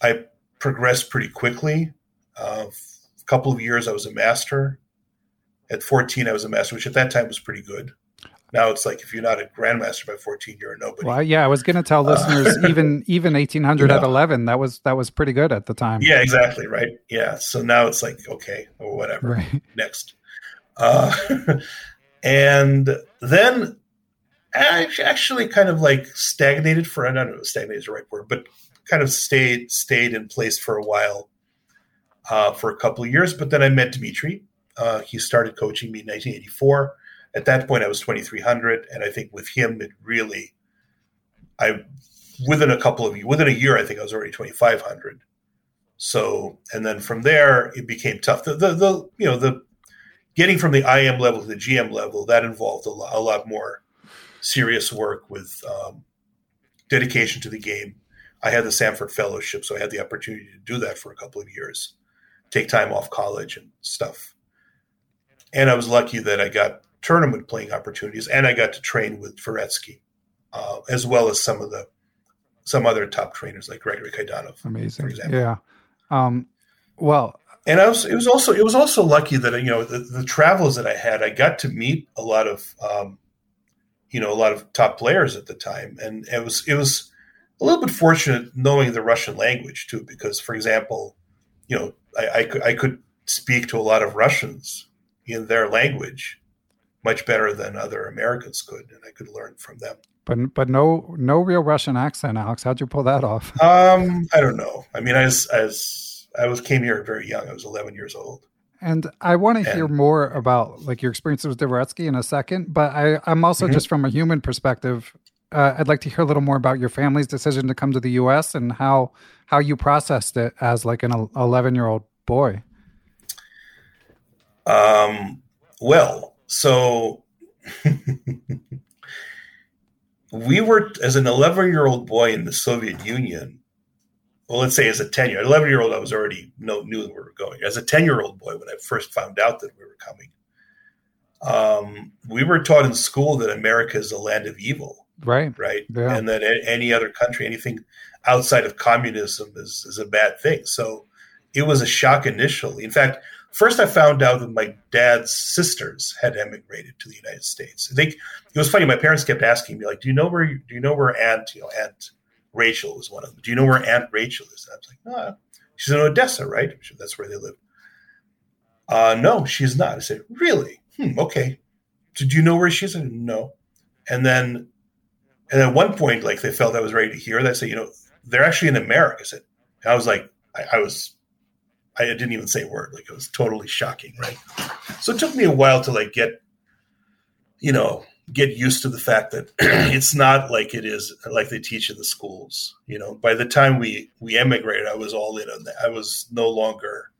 I progressed pretty quickly. Uh, a couple of years, I was a master. At 14, I was a master, which at that time was pretty good. Now it's like if you're not a grandmaster by 14, you're a nobody. Well, yeah, I was going to tell listeners uh, even even 1800 at 11 that was that was pretty good at the time. Yeah, exactly, right. Yeah, so now it's like okay, or whatever. Right. Next. Uh, and then I actually kind of like stagnated for I don't know stagnated is the right word, but kind of stayed stayed in place for a while, uh, for a couple of years. But then I met Dimitri. Uh, he started coaching me in 1984 at that point I was 2300 and I think with him it really I within a couple of within a year I think I was already 2500 so and then from there it became tough. The the, the you know the getting from the IM level to the GM level that involved a lot, a lot more serious work with um, dedication to the game. I had the Samford Fellowship so I had the opportunity to do that for a couple of years take time off college and stuff. And I was lucky that I got tournament playing opportunities, and I got to train with Dvoretsky, uh, as well as some of the some other top trainers like Gregory Kaidanov. Amazing, for example. Yeah. Um, well, and I was it was also it was also lucky that you know the, the travels that I had, I got to meet a lot of um, you know a lot of top players at the time, and it was it was a little bit fortunate knowing the Russian language too, because for example, you know I, I could I could speak to a lot of Russians in their language much better than other Americans could, and I could learn from them. But but no no real Russian accent, Alex. How'd you pull that off? Um, I don't know. I mean, I was I was came here very young. I was 11 years old. And I want to hear more about like your experiences with Dvoretsky in a second. But I, I'm also mm-hmm. just from a human perspective. Uh, I'd like to hear a little more about your family's decision to come to the U.S. and how how you processed it as like an 11 year old boy. Um. Well, so we were, as an 11 year old boy in the Soviet Union, well, let's say as a 10 year 11 year old, I was already know, knew we were going. As a 10 year old boy, when I first found out that we were coming, um, we were taught in school that America is a land of evil. Right. Right. Yeah. And that any other country, anything outside of communism is, is a bad thing. So it was a shock initially. In fact, First, I found out that my dad's sisters had emigrated to the United States. It was funny. My parents kept asking me, like, "Do you know where? Do you know where Aunt, you know, Aunt Rachel was one of them? Do you know where Aunt Rachel is?" I was like, "No, she's in Odessa, right? That's where they live." Uh, no, she's not. I said, "Really? Hmm, okay. So do you know where she's?" Said, no. And then, and at one point, like they felt I was ready to hear that. I said, "You know, they're actually in America." I said, I was like, I, I was I didn't even say a word. Like it was totally shocking, right? So it took me a while to like get, you know, get used to the fact that it's not like it is like they teach in the schools. You know, by the time we we emigrated, I was all in on that. I was no longer.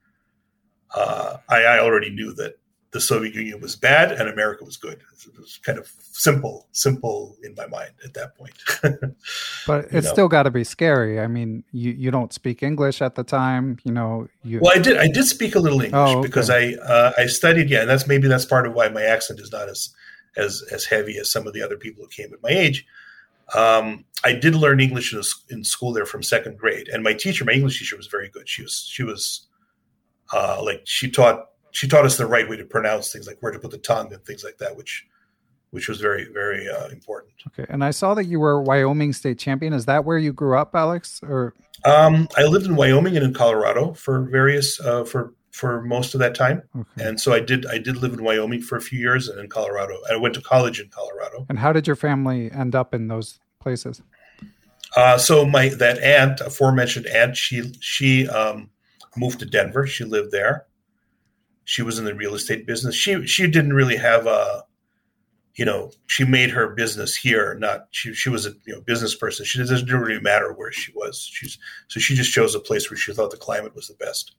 Uh, I, I already knew that the Soviet Union was bad and America was good. It was kind of simple, simple in my mind at that point. but it's know? still got to be scary. I mean, you, you don't speak English at the time, you know. You... Well, I did. I did speak a little English oh, okay. because I uh, I studied. Yeah, and that's maybe that's part of why my accent is not as as as heavy as some of the other people who came at my age. Um, I did learn English in, in school there from second grade, and my teacher, my English teacher, was very good. She was she was uh, like she taught she taught us the right way to pronounce things, like where to put the tongue and things like that, which which was very very uh, important. Okay, and I saw that you were Wyoming state champion. Is that where you grew up, Alex? Or um, I lived in Wyoming and in Colorado for various uh, for for most of that time, okay. and so I did I did live in Wyoming for a few years and in Colorado. I went to college in Colorado. And how did your family end up in those places? Uh, so my that aunt, aforementioned aunt, she she um, moved to Denver. She lived there she was in the real estate business. She she didn't really have a, you know, she made her business here. Not she she was a you know business person. She doesn't really matter where she was. She's so she just chose a place where she thought the climate was the best.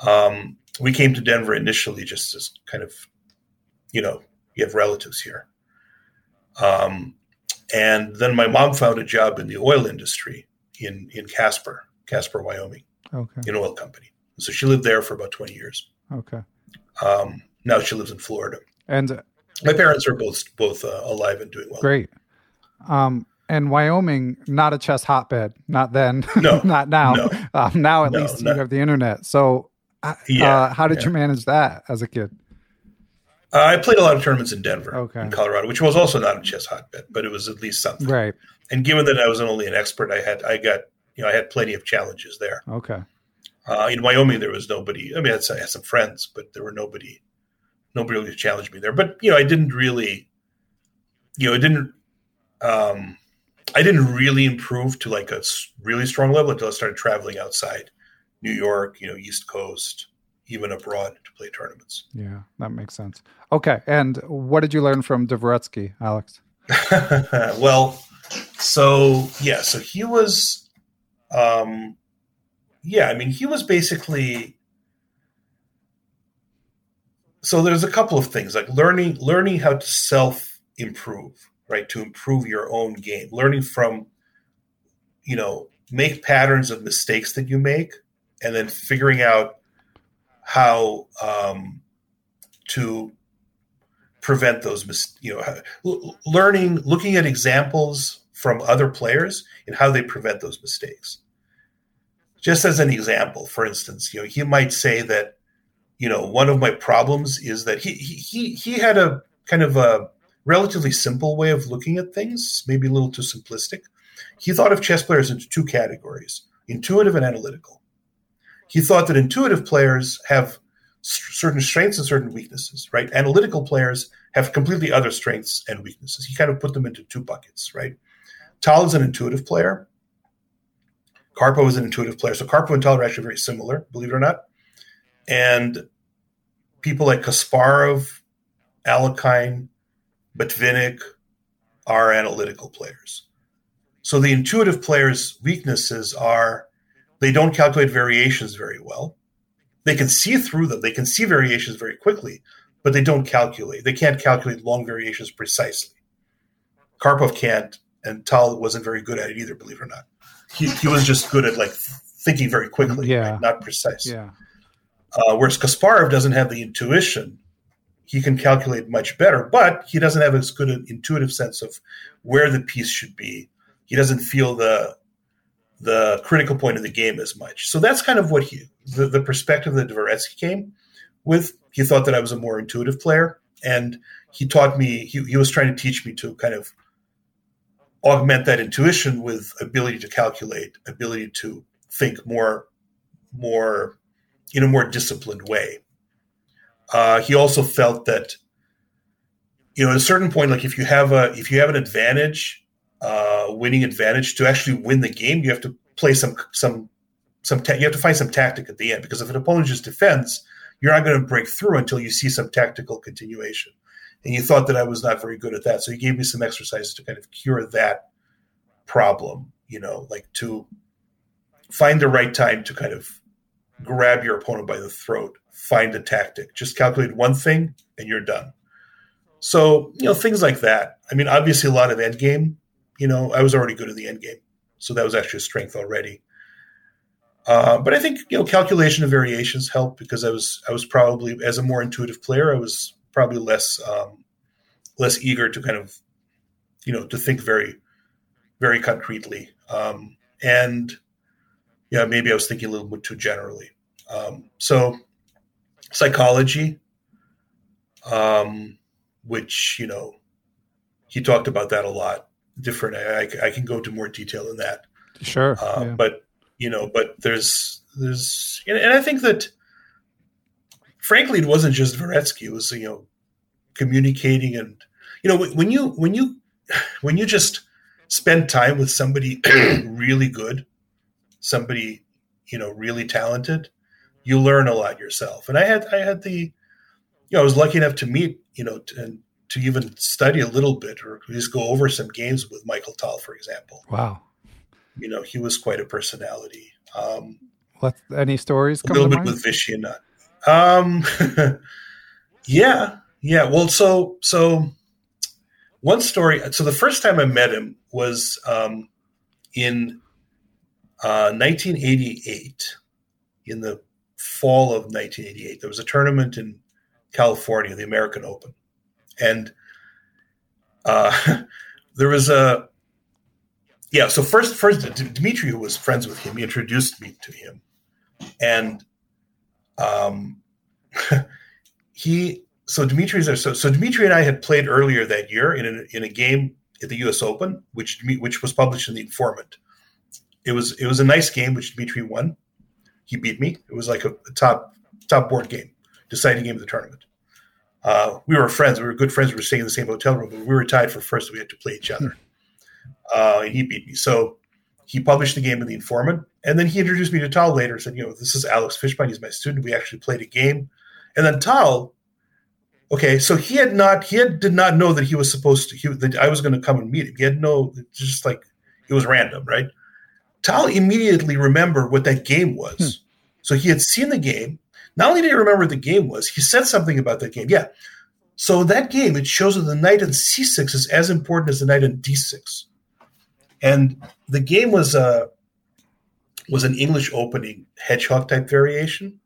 Um, we came to Denver initially just as kind of, you know, you have relatives here. Um, and then my mom found a job in the oil industry in in Casper, Casper, Wyoming, okay. in oil company. So she lived there for about twenty years. Okay. Um, now she lives in Florida. And My parents are both both uh, alive and doing well. great. Um, and Wyoming, not a chess hotbed. Not then. No, not now. no. Um, now at No, least no. you have the internet. So, uh, Yeah, uh, how did yeah. you manage that as a kid? Uh, I played a lot of tournaments in Denver, Okay. in Colorado, which was also not a chess hotbed, but it was at least something. Right. And given that I was only an expert, I had I got you know I had plenty of challenges there. Okay. Uh, in Wyoming, there was nobody. I mean, I had, some- I had some friends, but there were nobody, nobody really challenged me there. But you know, I didn't really, you know, I didn't. Um, I didn't really improve to like a really strong level until I started traveling outside New York, you know, East Coast, even abroad to play tournaments. Yeah, that makes sense. Okay. And what did you learn from Dvoretsky, Alex? well, so yeah, so he was, um, yeah, I mean, he was basically. So there's a couple of things like learning learning how to self improve, right? To improve your own game, learning from, you know, make patterns of mistakes that you make, and then figuring out how um, to prevent those mis- you know learning looking at examples from other players and how they prevent those mistakes just as an example for instance you know he might say that you know one of my problems is that he he he, had a kind of a relatively simple way of looking at things maybe a little too simplistic he thought of chess players into two categories intuitive and analytical he thought that intuitive players have certain strengths and certain weaknesses, right? Analytical players have completely other strengths and weaknesses. He kind of put them into two buckets, right? Tal is an intuitive player. Karpov is an intuitive player. So Karpov and Tal are actually very similar, believe it or not. And people like Kasparov, Alekine, Botvinnik are analytical players. So the intuitive players' weaknesses are they don't calculate variations very well. They can see through them. They can see variations very quickly, but they don't calculate. They can't calculate long variations precisely. Karpov can't, and Tal wasn't very good at it either, believe it or not. He, he was just good at like thinking very quickly, Yeah. right? not precise. Yeah. Uh, whereas Kasparov doesn't have the intuition. He can calculate much better, but he doesn't have as good an intuitive sense of where the piece should be. He doesn't feel the the critical point of the game as much. So that's kind of what he the, the perspective that Dvoretsky came with. He thought that I was a more intuitive player, and he taught me. He, he was trying to teach me to kind of augment that intuition with ability to calculate, ability to think more, more in a more disciplined way. Uh, he also felt that, you know, at a certain point, like if you have a if you have an advantage, uh, winning advantage to actually win the game, you have to play some some some. Ta- you have to find some tactic at the end because if an opponent just defends, you're not going to break through until you see some tactical continuation. And he thought that I was not very good at that, so he gave me some exercises to kind of cure that problem. You know, like to find the right time to kind of grab your opponent by the throat, find a tactic, just calculate one thing, and you're done. So, you know, things like that. I mean, obviously, a lot of end game. You know, I was already good at the end game, so that was actually a strength already. Uh, but I think you know, calculation of variations helped because I was I was probably as a more intuitive player, I was probably less um, less eager to kind of you know to think very very concretely, um, and yeah, maybe I was thinking a little bit too generally. Um, so psychology, um, which you know, he talked about that a lot. Different. I, I, I can go into more detail in that. Sure. Uh, yeah. But you know, but there's there's and, and I think that frankly, it wasn't just Dvoretsky. It was you know communicating and you know when you when you when you just spend time with somebody really good, somebody you know really talented, you learn a lot yourself. And I had I had the you know I was lucky enough to meet you know t- and to even study a little bit or just go over some games with Michael Tal, for example wow. you know, he was quite a personality. Um, Let any stories a little bit mind? with Vishyana. Um, yeah, yeah. Well, so so one story. So the first time I met him was um, in uh, 1988, in the fall of 1988. There was a tournament in California, the American Open, and uh, there was a yeah. So first, first Dimitri, who was friends with him, introduced me to him, and um, he so Dimitri's there. So, so Dimitri and I had played earlier that year in a, in a game at the U.S. Open, which which was published in the Informant. It was it was a nice game, which Dimitri won. He beat me. It was like a, a top top board game, deciding game of the tournament. Uh, we were friends. We were good friends. We were staying in the same hotel room, but we were tied for first. We had to play each other. Uh, and he beat me. So he published the game in the Informant, and then he introduced me to Tal later. and Said, you know, this is Alex Fishbein. He's my student. We actually played a game, and then Tal Okay, so he had not he had did not know that he was supposed to he, that I was going to come and meet him. He had no just like it was random, right? Tal immediately remembered what that game was. Hmm. So he had seen the game. Not only did he remember what the game was, he said something about that game. Yeah. So that game, it shows that the knight in c6 is as important as the knight in d6. And the game was a was an English opening hedgehog type variation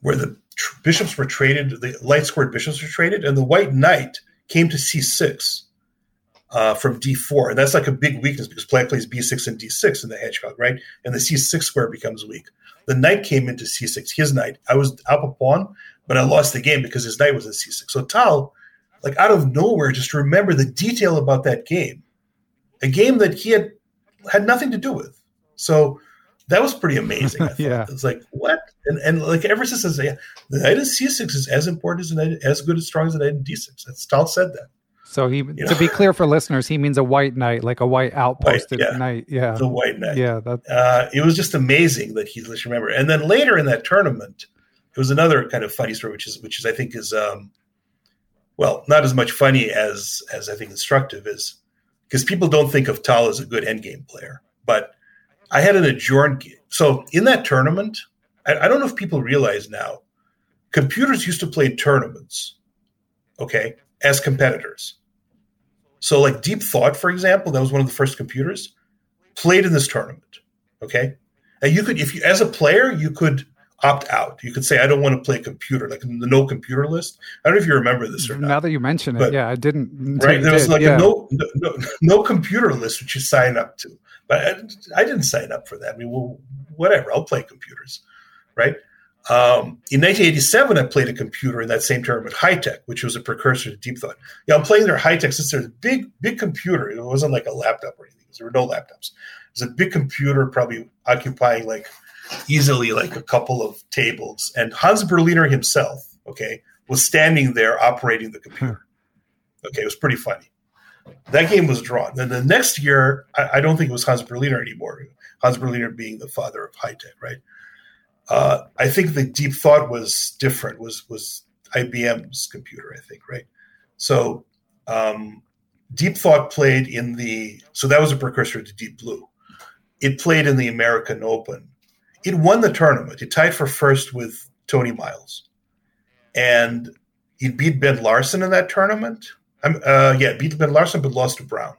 where the tr- bishops were traded, the light squared bishops were traded, and the white knight came to c6 uh, from d4. And that's like a big weakness because black plays b6 and d6 in the hedgehog, right? And the c6 square becomes weak. The knight came into c6, his knight. I was up a pawn, but I lost the game because his knight was in c6. So Tal, like out of nowhere, just remember the detail about that game, a game that he had had nothing to do with. So that was pretty amazing. yeah, it's like what, and and like ever since I yeah, the knight in c6 is as important as the knight, as good as strong as the knight in d6. That's Tal said that. So he, you to know? be clear for listeners, he means a white knight, like a white outposted white, yeah. knight. Yeah, the white knight. Yeah, that. Uh, it was just amazing that he let's remember. And then later in that tournament, it was another kind of funny story, which is which is I think is um, well, not as much funny as as I think instructive is because people don't think of Tal as a good endgame player, but I had an adjourned game. So in that tournament, I, I, don't know if people realize now, computers used to play tournaments, okay, as competitors. So like Deep Thought, for example, that was one of the first computers, played in this tournament, okay. And you could, if you as a player, you could opt out. You could say, I don't want to play computer, like the no computer list. I don't know if you remember this or not. Now that you mention it, yeah, I didn't. Right. There was did, like yeah. a no, no, no computer list which you sign up to. But I, I, didn't sign up for that. I mean, well, whatever, I'll play computers, right? Um, in 1987, I played a computer in that same tournament, Tech, which was a precursor to Deep Thought. Yeah, I'm playing their Hitech since there's a big, big computer. It wasn't like a laptop or anything. There were no laptops. It was a big computer, probably occupying like easily like a couple of tables. And Hans Berliner himself, okay, was standing there operating the computer. Okay, it was pretty funny. That game was drawn. Then the next year, I, I, don't think it was Hans Berliner anymore. Hans Berliner being the father of Hitech, right? Uh, I think the deep thought was different. Was was IBM's computer? I think, right? So um, Deep Thought played in the so that was a precursor to Deep Blue. It played in the American Open. It won the tournament. It tied for first with Tony Miles, and it beat Bent Larsen in that tournament. Uh, yeah, beat Bent Larsen, but lost to Brown.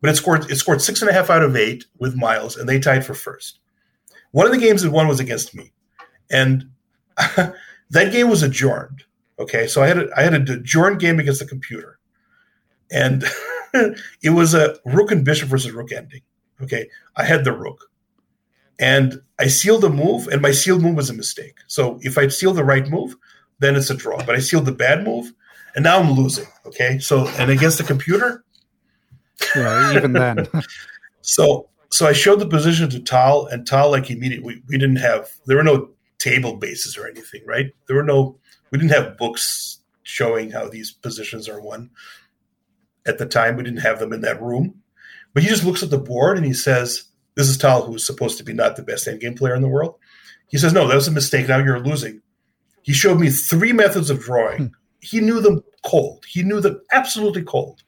But it scored it scored six and a half out of eight with Miles, and they tied for first. One of the games that won was against me, and that game was adjourned. Okay, so I had a, I had a adjourned game against the computer, and it was a rook and bishop versus rook ending. Okay, I had the rook, and I sealed a move, and my sealed move was a mistake. So if I seal the right move, then it's a draw. But I sealed the bad move, and now I'm losing. Okay, so and against the computer, yeah, even then. so so I showed the position to Tal, and Tal like immediately we, we didn't have there were no table bases or anything, right? There were no we didn't have books showing how these positions are won. At the time, we didn't have them in that room. But he just looks at the board and he says, "This is Tal, who's supposed to be not the best endgame player in the world." He says, "No, that was a mistake. Now you're losing." He showed me three methods of drawing. Hmm. He knew them cold. He knew them absolutely cold.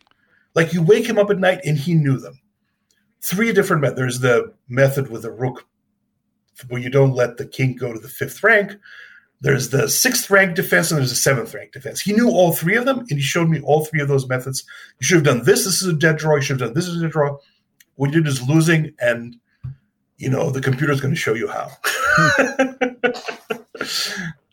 Like you wake him up at night and he knew them. Three different methods. There's the method with the rook where you don't let the king go to the fifth rank. There's the sixth rank defense and there's a seventh rank defense. He knew all three of them and he showed me all three of those methods. You should have done this. This is a dead draw. You should have done this is a dead draw. What you did is losing and you know the computer is going to show you how.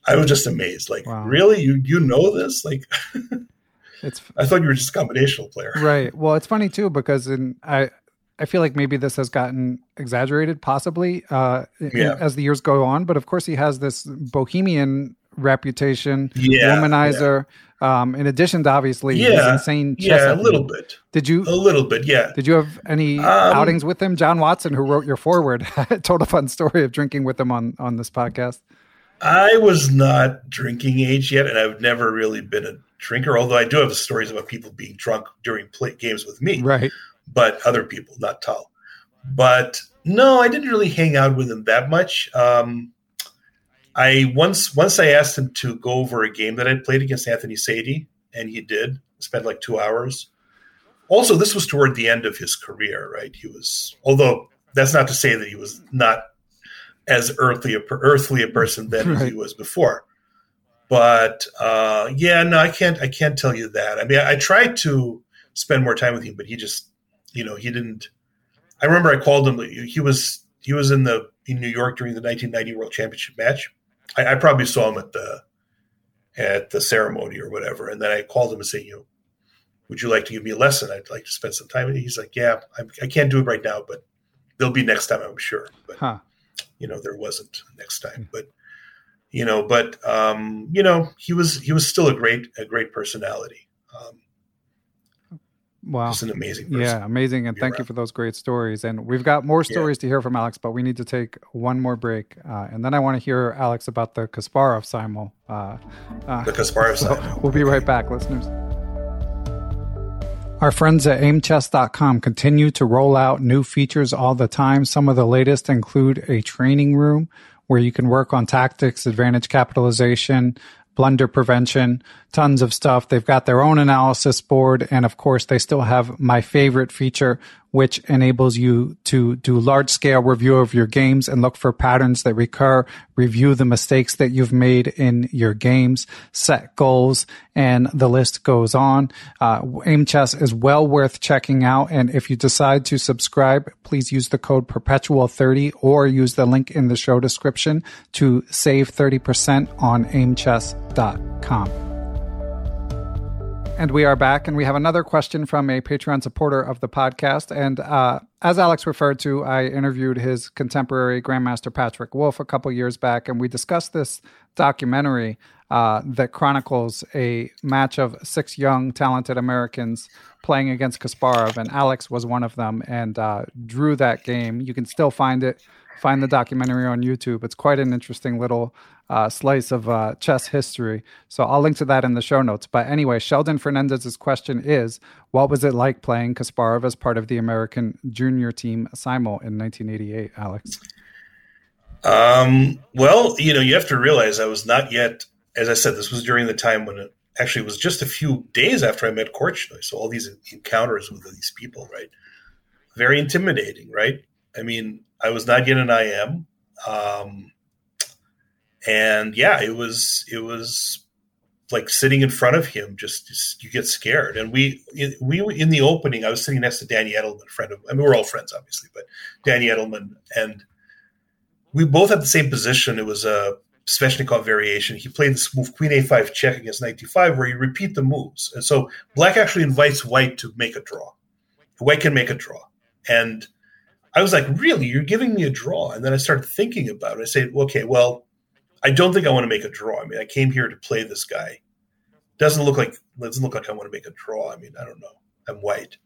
I was just amazed. Like, Wow. really, you you know this? Like, It's I thought you were just a combinational player. right. Well, it's funny too because in I I feel like maybe this has gotten exaggerated, possibly uh, Yeah. as the years go on. But of course, he has this bohemian reputation, Yeah, womanizer. Um, in addition to obviously his Yeah, insane chess. yeah, a little bit, Did you a little bit, yeah. did you have any Um, outings with him? John Watson, who wrote your foreword, told a fun story of drinking with him on on this podcast. I was not drinking age yet, and I've never really been a drinker. Although I do have stories about people being drunk during play games with me, Right. but other people, not Tal. But no, I didn't really hang out with him that much. Um, I once once I asked him to go over a game that I played against Anthony Saidy, and he did. Spent like two hours. Also, this was toward the end of his career, right? He was, although that's not to say that he was not as earthly a earthly a person then as he was before. But uh, yeah, no, I can't. I can't tell you that. I mean, I, I tried to spend more time with him, but he just, you know, he didn't. I remember I called him. He was he was in the in New York during the 1990 World Championship match. I, I probably saw him at the at the ceremony or whatever, and then I called him and said, "You know, would you like to give me a lesson? I'd like to spend some time." And he's like, "Yeah, I, I can't do it right now, but there'll be next time, I'm sure." But Huh. you know, there wasn't next time, but you know, but um, you know, he was he was still a great a great personality. Um, Wow. just an amazing person. Yeah, amazing. And thank you for those great stories. And we've got more Yeah. stories to hear from Alex, but we need to take one more break. Uh, and then I want to hear Alex about the Kasparov simul. Uh, uh, The Kasparov so side. we'll be right back, listeners. Our friends at aimchess.com continue to roll out new features all the time. Some of the latest include a training room where you can work on tactics, advantage capitalization, blunder prevention, tons of stuff. They've got their own analysis board. And of course, they still have my favorite feature, which enables you to do large scale review of your games and look for patterns that recur, review the mistakes that you've made in your games, set goals, and the list goes on. Uh, Aim Chess is well worth checking out. And if you decide to subscribe, please use the code perpetual30 or use the link in the show description to save 30% on aimchess.com. And we are back, and we have another question from a Patreon supporter of the podcast. And uh, as Alex referred to, I interviewed his contemporary Grandmaster Patrick Wolff a couple years back, and we discussed this documentary uh, that chronicles a match of six young, talented Americans playing against Kasparov. And Alex was one of them and uh, drew that game. You can still find it, find the documentary on YouTube. It's quite an interesting little uh, slice of uh, chess history. So I'll link to that in the show notes. But anyway, Sheldon Fernandez's question is What was it like playing Kasparov as part of the American junior team simul in 1988, Alex? Um, well, you know, you have to realize I was not yet, as I said, this was during the time when it actually was just a few days after I met Korchnoi. So all these encounters with these people, right? Very intimidating, right? I mean, I was not yet an IM. Um, and yeah, it was, it was like sitting in front of him, just, just you get scared. And we, we, in the opening, I was sitting next to Danny Edelman, a friend of, I mean, we're all friends, obviously, but Danny Edelman and, we both had the same position. It was a Sveshnikov variation. He played this move Queen A5 check against Knight D5, where you repeat the moves. And so Black actually invites White to make a draw. White can make a draw. And I was like, really? You're giving me a draw? And then I started thinking about it. I said, okay, well, I don't think I want to make a draw. I mean, I came here to play this guy. Doesn't look like doesn't look like I want to make a draw. I mean, I don't know. I'm white.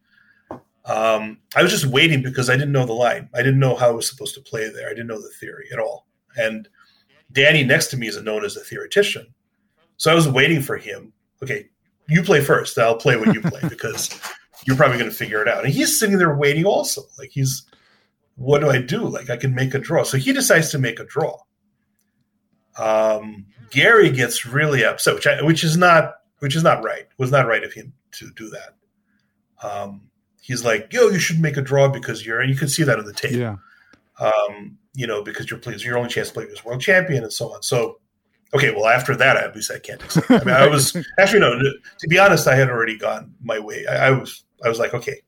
Um, I was just waiting because I didn't know the line. I didn't know how I was supposed to play there. I didn't know the theory at all. And Danny next to me is known as a theoretician. So I was waiting for him. Okay, you play first. I'll play when you play because you're probably going to figure it out. And he's sitting there waiting also. Like he's, what do I do? Like I can make a draw. So he decides to make a draw. Um, Gary gets really upset, which, I, which is not which is not right. It was not right of him to do that. Um, he's like, yo, you should make a draw because you're, and you can see that on the tape. Yeah. Um, you know, because you're pleased, your only chance to play as world champion and so on. So, okay, well, after that, at least I can't accept. I mean, I was actually no. To, to be honest, I had already gone my way. I, I was, I was like, okay,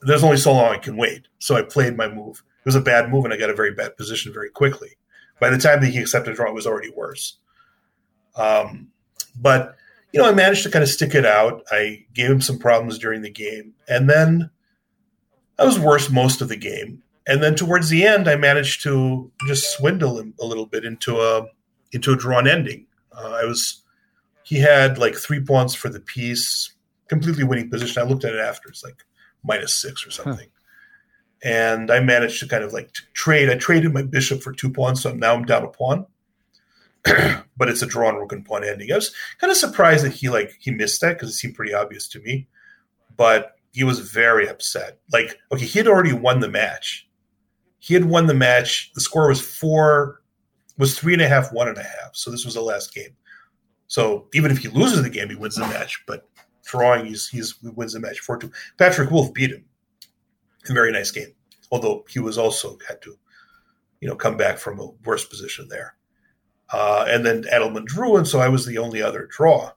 there's only so long I can wait. So I played my move. It was a bad move, and I got a very bad position very quickly, By the time that he accepted a draw, it was already worse. Um, but you know, I managed to kind of stick it out. I gave him some problems during the game, and then I was worse most of the game. And then towards the end, I managed to just swindle him a little bit into a into a drawn ending. Uh, I was he had like three points for the piece, completely winning position. I looked at it after; it's like minus six or something. And I managed to kind of like trade. I traded my bishop for two pawns, so now I'm down a pawn. but it's a drawn rook and pawn ending. I was kind of surprised that he like he missed that because it seemed pretty obvious to me. But he was very upset. Like, okay, he had already won the match. He had won the match. The score was four, was three and a half, one and a half. So this was the last game. So even if he loses the game, he wins the match. But drawing, he's he's he wins the match four two. Patrick Wolff beat him. A very nice game. Although he was also had to, you know, come back from a worse position there. Uh, and then Adelman drew, and so I was the only other draw.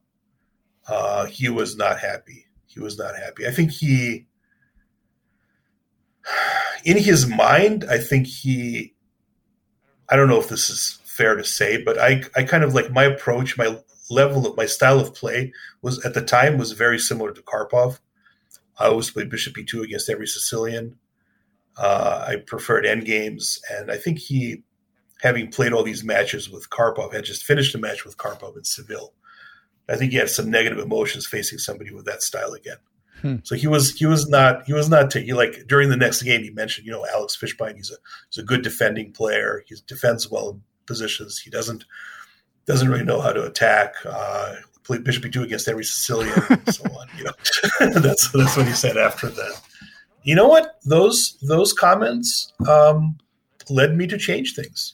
Uh, he was not happy. He was not happy. I think he, in his mind, I think he, I don't know if this is fair to say, but I, I kind of like my approach, my level of my style of play was at the time was very similar to Karpov. I always played Bishop E2 against every Sicilian. Uh, I preferred end games, and I think he having played all these matches with Karpov, had just finished a match with Karpov in Seville. I think he had some negative emotions facing somebody with that style again. Hmm. So he was he was not he was not taking like during the next game he mentioned you know Alex Fishbein he's a he's a good defending player he defends well in positions he doesn't doesn't really know how to attack uh, played Bishop E2 against every Sicilian and so on you know that's that's what he said after that you know what those those comments um, led me to change things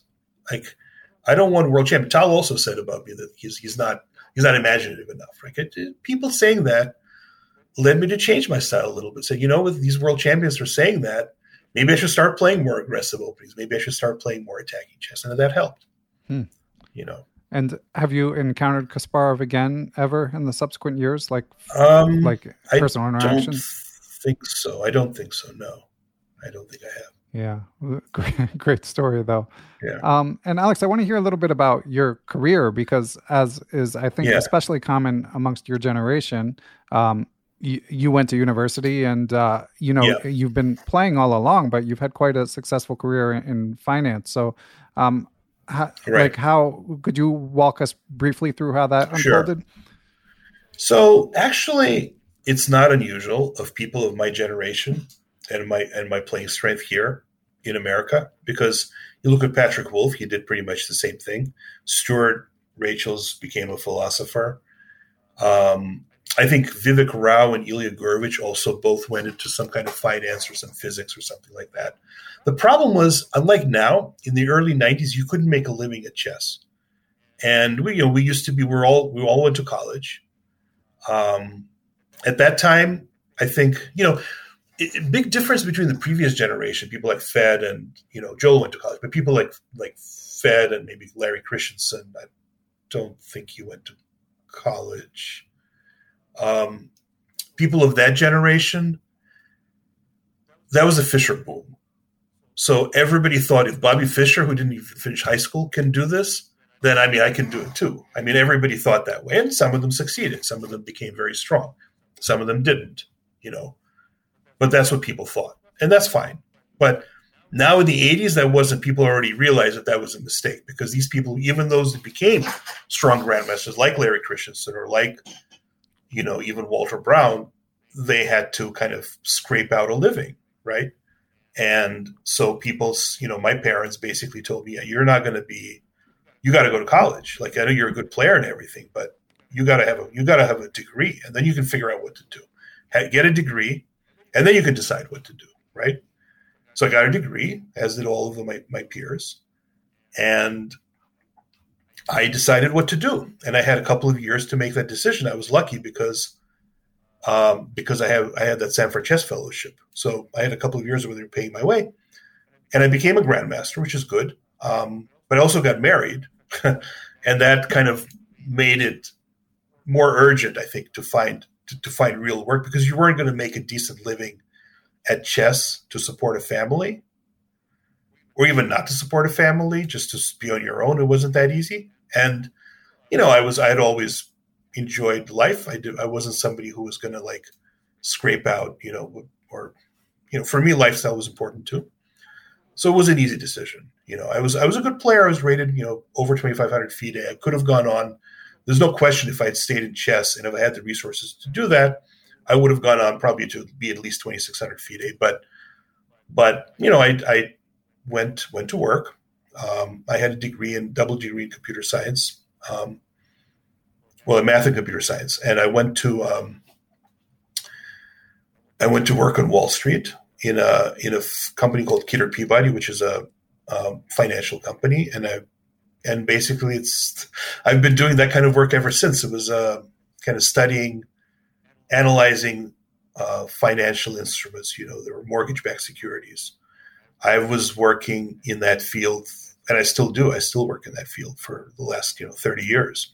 like, I don't want world champion. Tal also said about me that he's he's not he's not imaginative enough. Right? It, people saying that led me to change my style a little bit. Say, you know, with these world champions are saying that, maybe I should start playing more aggressive openings. Maybe I should start playing more attacking chess, and that helped. Hmm. You know. And have you encountered Kasparov again ever in the subsequent years, like um, like personal I interaction? Think so. I don't think so. No, I don't think I have. Yeah, great, great story though. Yeah. Um, and Alex, I want to hear a little bit about your career because, as is I think yeah. especially common amongst your generation, um, you, you went to university and uh, you know yeah. you've been playing all along, but you've had quite a successful career in, in finance. So, um, how, right. like, how could you walk us briefly through how that unfolded? Sure. So, actually, it's not unusual of people of my generation and my and my playing strength here in America because you look at Patrick Wolff, he did pretty much the same thing. Stuart Rachels became a philosopher. Um, I think Vivek Rao and Ilya Gurevich also both went into some kind of finance or some physics or something like that. The problem was, unlike now, in the early '90s, you couldn't make a living at chess, and we, you know, we used to be. We're all we all went to college. Um, at that time, I think you know it, big difference between the previous generation, people like Fed and you know Joel went to college, but people like like Fed and maybe Larry Christiansen, I don't think he went to college. Um, people of that generation, that was a Fischer boom. So everybody thought if Bobby Fischer, who didn't even finish high school, can do this, then I mean I can do it too. I mean everybody thought that way, and some of them succeeded. Some of them became very strong. Some of them didn't. You know, but that's what people thought. And that's fine. But now in the 80s, that wasn't, people already realized that that was a mistake because these people, even those that became strong grandmasters like Larry Christiansen or like, you know, even Walter Brown, they had to kind of scrape out a living, right? And so people, you know, my parents basically told me, yeah, you're not going to be, you got to go to college. Like I know you're a good player and everything, but you got to have a, you got to have a degree and then you can figure out what to do. Get a degree, and then you can decide what to do, right? So I got a degree, as did all of my, my peers, and I decided what to do. And I had a couple of years to make that decision. I was lucky because um, because I have I had that Samford Chess Fellowship, so I had a couple of years where they were paying my way, and I became a grandmaster, which is good. Um, but I also got married, and that kind of made it more urgent, I think, to find to, to find real work because you weren't going to make a decent living at chess to support a family or even not to support a family, just to be on your own. It wasn't that easy. And you know, I was I had always enjoyed life. I did. I wasn't somebody who was going to like scrape out, you know, or you know, for me, lifestyle was important too. So it was an easy decision. You know, I was I was a good player. I was rated, you know, over twenty five hundred FIDE. I could have gone on. There's no question if I had stayed in chess and if I had the resources to do that, I would have gone on probably to be at least twenty six hundred FIDE. But but you know, I I went went to work. Um, I had a degree in double degree in computer science. Um, well, in math and computer science, and I went to um, I went to work on Wall Street in a in a f- company called Kidder Peabody, which is a um, financial company, and I and basically it's I've been doing that kind of work ever since. It was uh, kind of studying, analyzing uh, financial instruments. You know, there were mortgage-backed securities. I was working in that field, and I still do. I still work in that field for the last you know thirty years.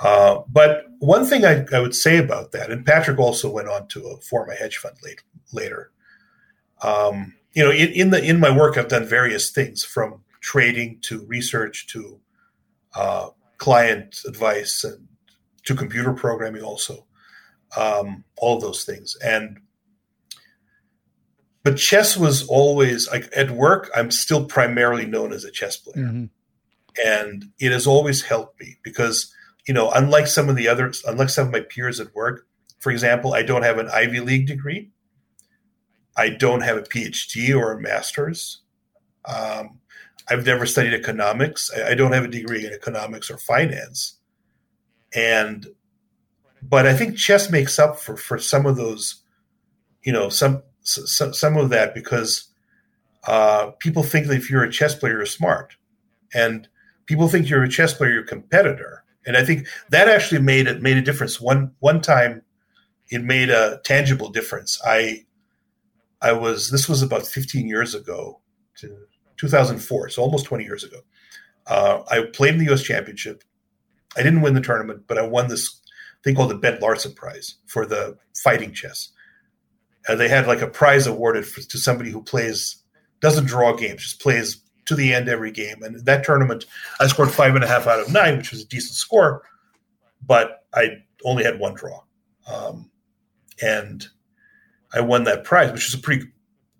Uh, but one thing I, I, would say about that, and Patrick also went on to form a hedge fund late, later. Um, you know, in, in, the in my work, I've done various things from trading to research to uh, client advice and to computer programming, also um, all of those things. And but chess was always like at work. I'm still primarily known as a chess player, mm-hmm. and it has always helped me because you know, unlike some of the others, unlike some of my peers at work, for example, I don't have an Ivy League degree. I don't have a PhD or a master's. Um, I've never studied economics. I, I don't have a degree in economics or finance. And, but I think chess makes up for, for some of those, you know, some, some, some of that because uh, people think that if you're a chess player, you're smart. And people think you're a chess player, you're a competitor and I think that actually made it made a difference. One one time, it made a tangible difference. I I was this was about 15 years ago, to 2004, so almost 20 years ago. Uh, I played in the U.S. Championship. I didn't win the tournament, but I won this thing called the Bent Larsen Prize for the fighting chess. And they had like a prize awarded for, to somebody who plays doesn't draw games, just plays to the end every game. And that tournament, I scored five and a half out of nine, which was a decent score, but I only had one draw. Um, and I won that prize, which is a pretty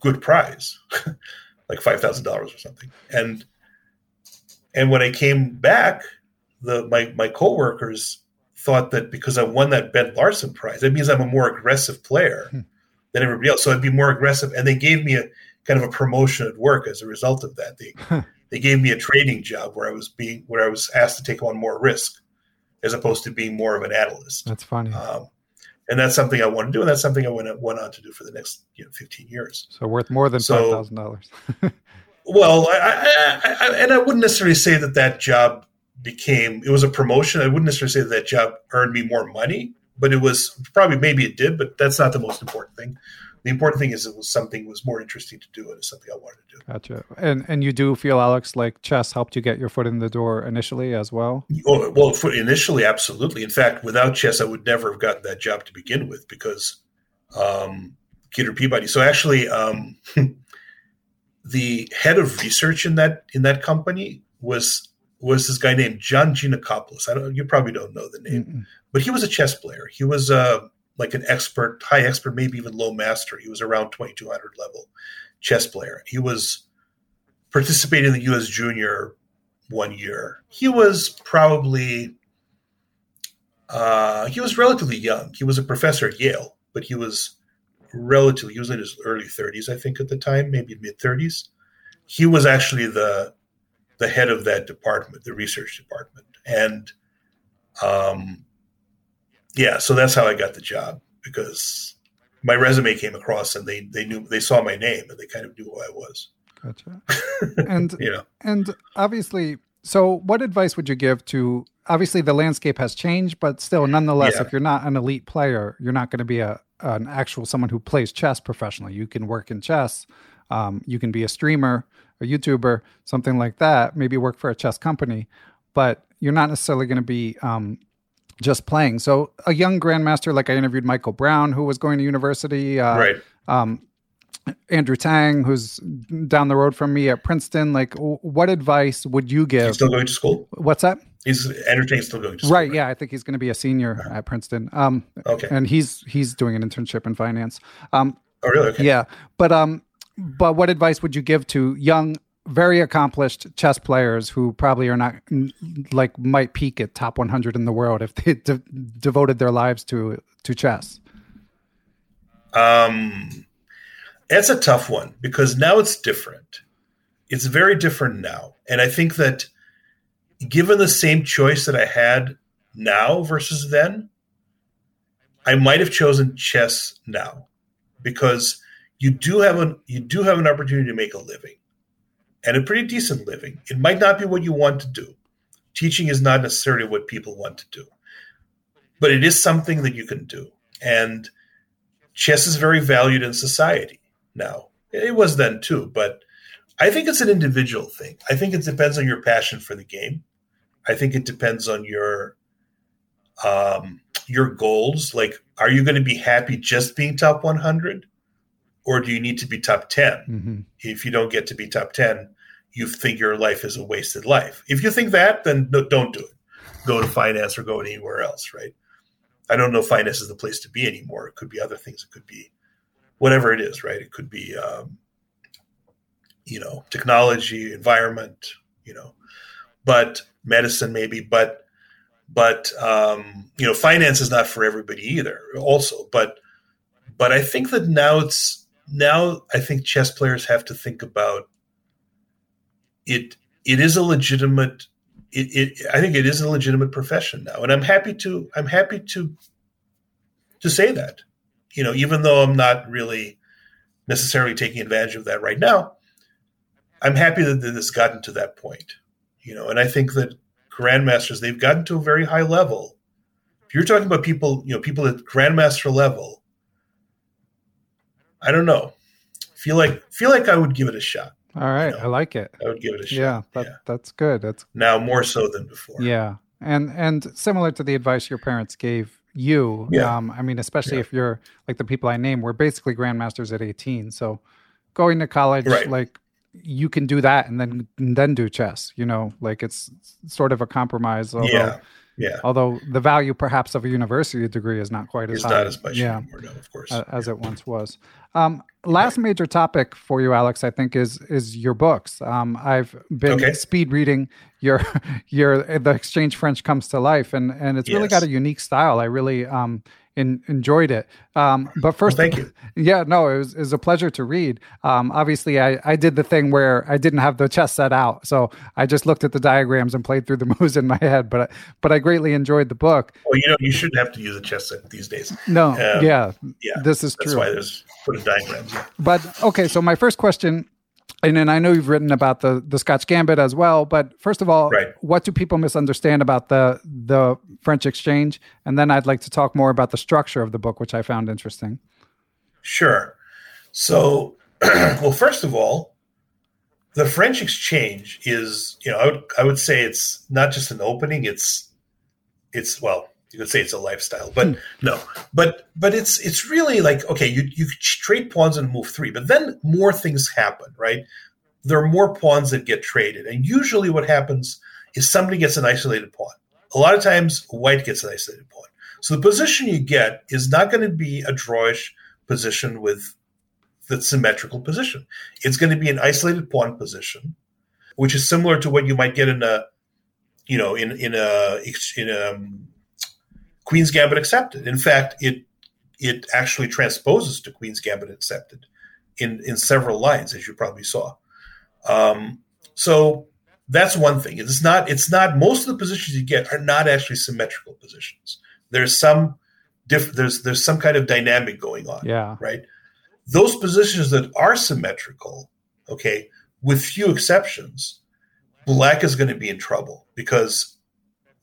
good prize, like five thousand dollars or something. And and when I came back, the my my coworkers thought that because I won that Bent Larsen prize, that means I'm a more aggressive player hmm. than everybody else. So I'd be more aggressive, and they gave me a kind of a promotion at work as a result of that. They they gave me a trading job where I was being where I was asked to take on more risk as opposed to being more of an analyst. That's funny. Um, and that's something I want to do, and that's something I went went on to do for the next you know 15 years. So worth more than five thousand dollars. well, I, I, I, and I wouldn't necessarily say that that job became it was a promotion. I wouldn't necessarily say that that job earned me more money, but it was probably maybe it did, but that's not the most important thing the important thing is it was something was more interesting to do and it's something I wanted to do. Gotcha. And and you do feel Alex like chess helped you get your foot in the door initially as well? Oh, well, initially, absolutely. In fact, without chess, I would never have gotten that job to begin with because um, Kidder Peabody. So actually, um, the head of research in that in that company was was this guy named John Giannakopoulos. I don't. You probably don't know the name, Mm-mm. but he was a chess player. He was a uh, like an expert, high expert, maybe even low master. He was around 2200 level chess player. He was participating in the U.S. Junior one year. He was probably uh, he was relatively young. He was a professor at Yale, but he was relatively he was in his early 30s, I think, at the time, maybe mid 30s. He was actually the the head of that department, the research department, and um, yeah, so that's how I got the job because my resume came across and they they knew they saw my name and they kind of knew who I was. Gotcha. And you know, and obviously, so what advice would you give to? Obviously, the landscape has changed, but still, nonetheless, yeah. if you're not an elite player, you're not going to be a an actual someone who plays chess professionally. You can work in chess. Um, you can be a streamer, a YouTuber, something like that. Maybe work for a chess company, but you're not necessarily going to be um, just playing. So a young grandmaster, like I interviewed Michael Brown, who was going to university. Uh, right. Um, Andrew Tang, who's down the road from me at Princeton. Like, what advice would you give? He's still going to school. What's that? He's Andrew Tang's still going to school. Right. Yeah, I think he's going to be a senior at Princeton. Um, Okay. and he's he's doing an internship in finance. Um, Oh, really? Okay. yeah, but um, but what advice would you give to young, very accomplished chess players who probably are not like might peak at top 100 in the world if they de- devoted their lives to to chess? Um, that's a tough one because now it's different. It's very different now. And I think that given the same choice that I had now versus then, I might have chosen chess now because you do have an you do have an opportunity to make a living and a pretty decent living. It might not be what you want to do. Teaching is not necessarily what people want to do. But it is something that you can do. And chess is very valued in society now. It was then too, but I think it's an individual thing. I think it depends on your passion for the game. I think it depends on your um, your goals. Like, are you going to be happy just being top 100, or do you need to be top 10? Mm-hmm. If you don't get to be top 10, you think your life is a wasted life. If you think that, then no, don't do it. Go to finance or go anywhere else, right? I don't know if finance is the place to be anymore. It could be other things. It could be whatever it is, right? It could be, um, you know, technology, environment, you know, but medicine maybe, but but um, you know, finance is not for everybody either. Also, but but I think that now it's now I think chess players have to think about it. It is a legitimate. It, it I think it is a legitimate profession now, and I'm happy to I'm happy to to say that. You know, even though I'm not really necessarily taking advantage of that right now, I'm happy that it's gotten to that point. You know, and I think that grandmasters they've gotten to a very high level. If you're talking about people, you know, people at grandmaster level, I don't know. Feel like feel like I would give it a shot. All right, You know, I like it. I would give it a shot. Yeah, that, yeah. that's good. That's Now more so than before. Yeah, and and similar to the advice your parents gave you. Yeah. Um, I mean, especially Yeah. if you're like the people I name, we're basically grandmasters at 18. So going to college, Right. like you can do that and then and then do chess. You know, like it's sort of a compromise. Although, Yeah. Yeah. Although the value perhaps of a university degree is not quite as It's high. not as much Yeah. anymore, no, of course. as it once was. Um, last major topic for you, Alex, I think is is your books. Um, I've been Okay. speed reading your your the Exchange French comes to life, and and it's really got a unique style. I really um in, enjoyed it. Um, but first, thank you. Yeah, no, it was, it was a pleasure to read. Um, obviously, I, I did the thing where I didn't have the chess set out, so I just looked at the diagrams and played through the moves in my head. But but I greatly enjoyed the book. Well, you know, you shouldn't have to use a chess set these days. No, Um, yeah, yeah, this is That's true. That's why there's put diagrams. But okay, so my first question, and then I know you've written about the the Scotch Gambit as well. But first of all, Right. what do people misunderstand about the the French Exchange? And then I'd like to talk more about the structure of the book, which I found interesting. Sure. So, well, first of all, the French exchange is, you know, I would I would say it's not just an opening. It's it's well, you could say it's a lifestyle, but no, but but it's it's really like okay, you you trade pawns and move three, but then more things happen, right? There are more pawns that get traded, and usually what happens is somebody gets an isolated pawn. A lot of times, white gets an isolated pawn. So the position you get is not going to be a drawish position with the symmetrical position. It's going to be an isolated pawn position, which is similar to what you might get in a, you know, in in a in a um, Queen's Gambit accepted. In fact, it it actually transposes to Queen's Gambit accepted in in several lines, as you probably saw. Um, so that's one thing. It's not. It's not. Most of the positions you get are not actually symmetrical positions. There's some diff, There's there's some kind of dynamic going on Yeah, right? Those positions that are symmetrical, okay, with few exceptions, black is going to be in trouble because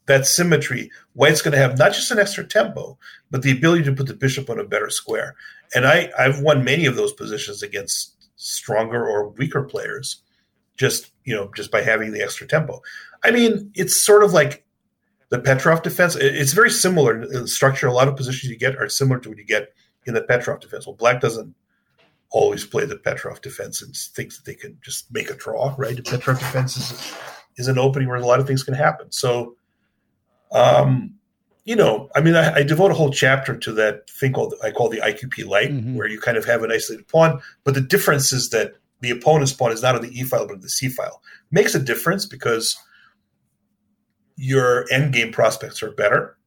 that symmetry, white's going to have not just an extra tempo, but the ability to put the bishop on a better square. And I, I've won many of those positions against stronger or weaker players, just you know, just by having the extra tempo. I mean, it's sort of like the Petrov defense. It's very similar in structure. A lot of positions you get are similar to what you get in the Petrov defense. Well, black doesn't always play the Petrov defense and thinks that they can just make a draw, right? The Petrov defense is, is an opening where a lot of things can happen. So, um, you know, I mean, I, I, devote a whole chapter to that thing called I call the IQP light, mm-hmm. where you kind of have an isolated pawn, but the difference is that the opponent's pawn is not on the e file but on the c file. Makes a difference because your endgame prospects are better.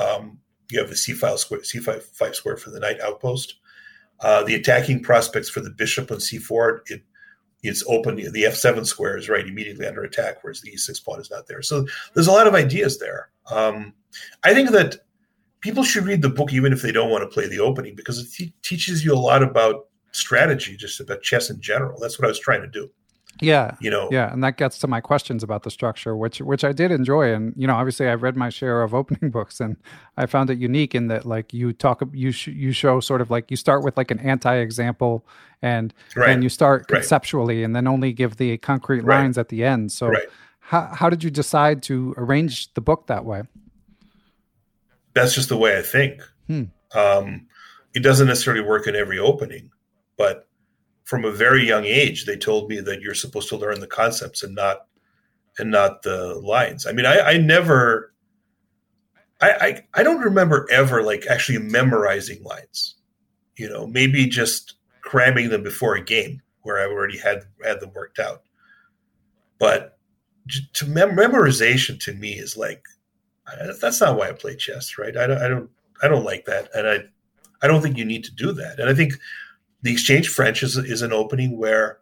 Um, you have the c file square, c five five square for the knight outpost. Uh, the attacking prospects for the bishop on c4, it it's open. The f7 square is right immediately under attack, whereas the e6 pawn is not there. So there's a lot of ideas there. Um, I think that people should read the book even if they don't want to play the opening because it te- teaches you a lot about strategy, just about chess in general. That's what I was trying to do. Yeah. You know. Yeah, and that gets to my questions about the structure, which which I did enjoy and you know, obviously I've read my share of opening books and I found it unique in that like you talk you sh- you show sort of like you start with like an anti-example and right. and you start conceptually right. and then only give the concrete right. lines at the end. So how how did you decide to arrange the book that way? That's just the way I think. Hmm. Um, it doesn't necessarily work in every opening, but from a very young age, they told me that you're supposed to learn the concepts and not and not the lines. I mean, I, I never, I, I, I don't remember ever like actually memorizing lines. You know, maybe just cramming them before a game where I already had had them worked out. But to mem- memorization to me is like that's not why I play chess, right? I don't, I don't, I don't like that, and I, I don't think you need to do that. And I think the exchange French is, is an opening where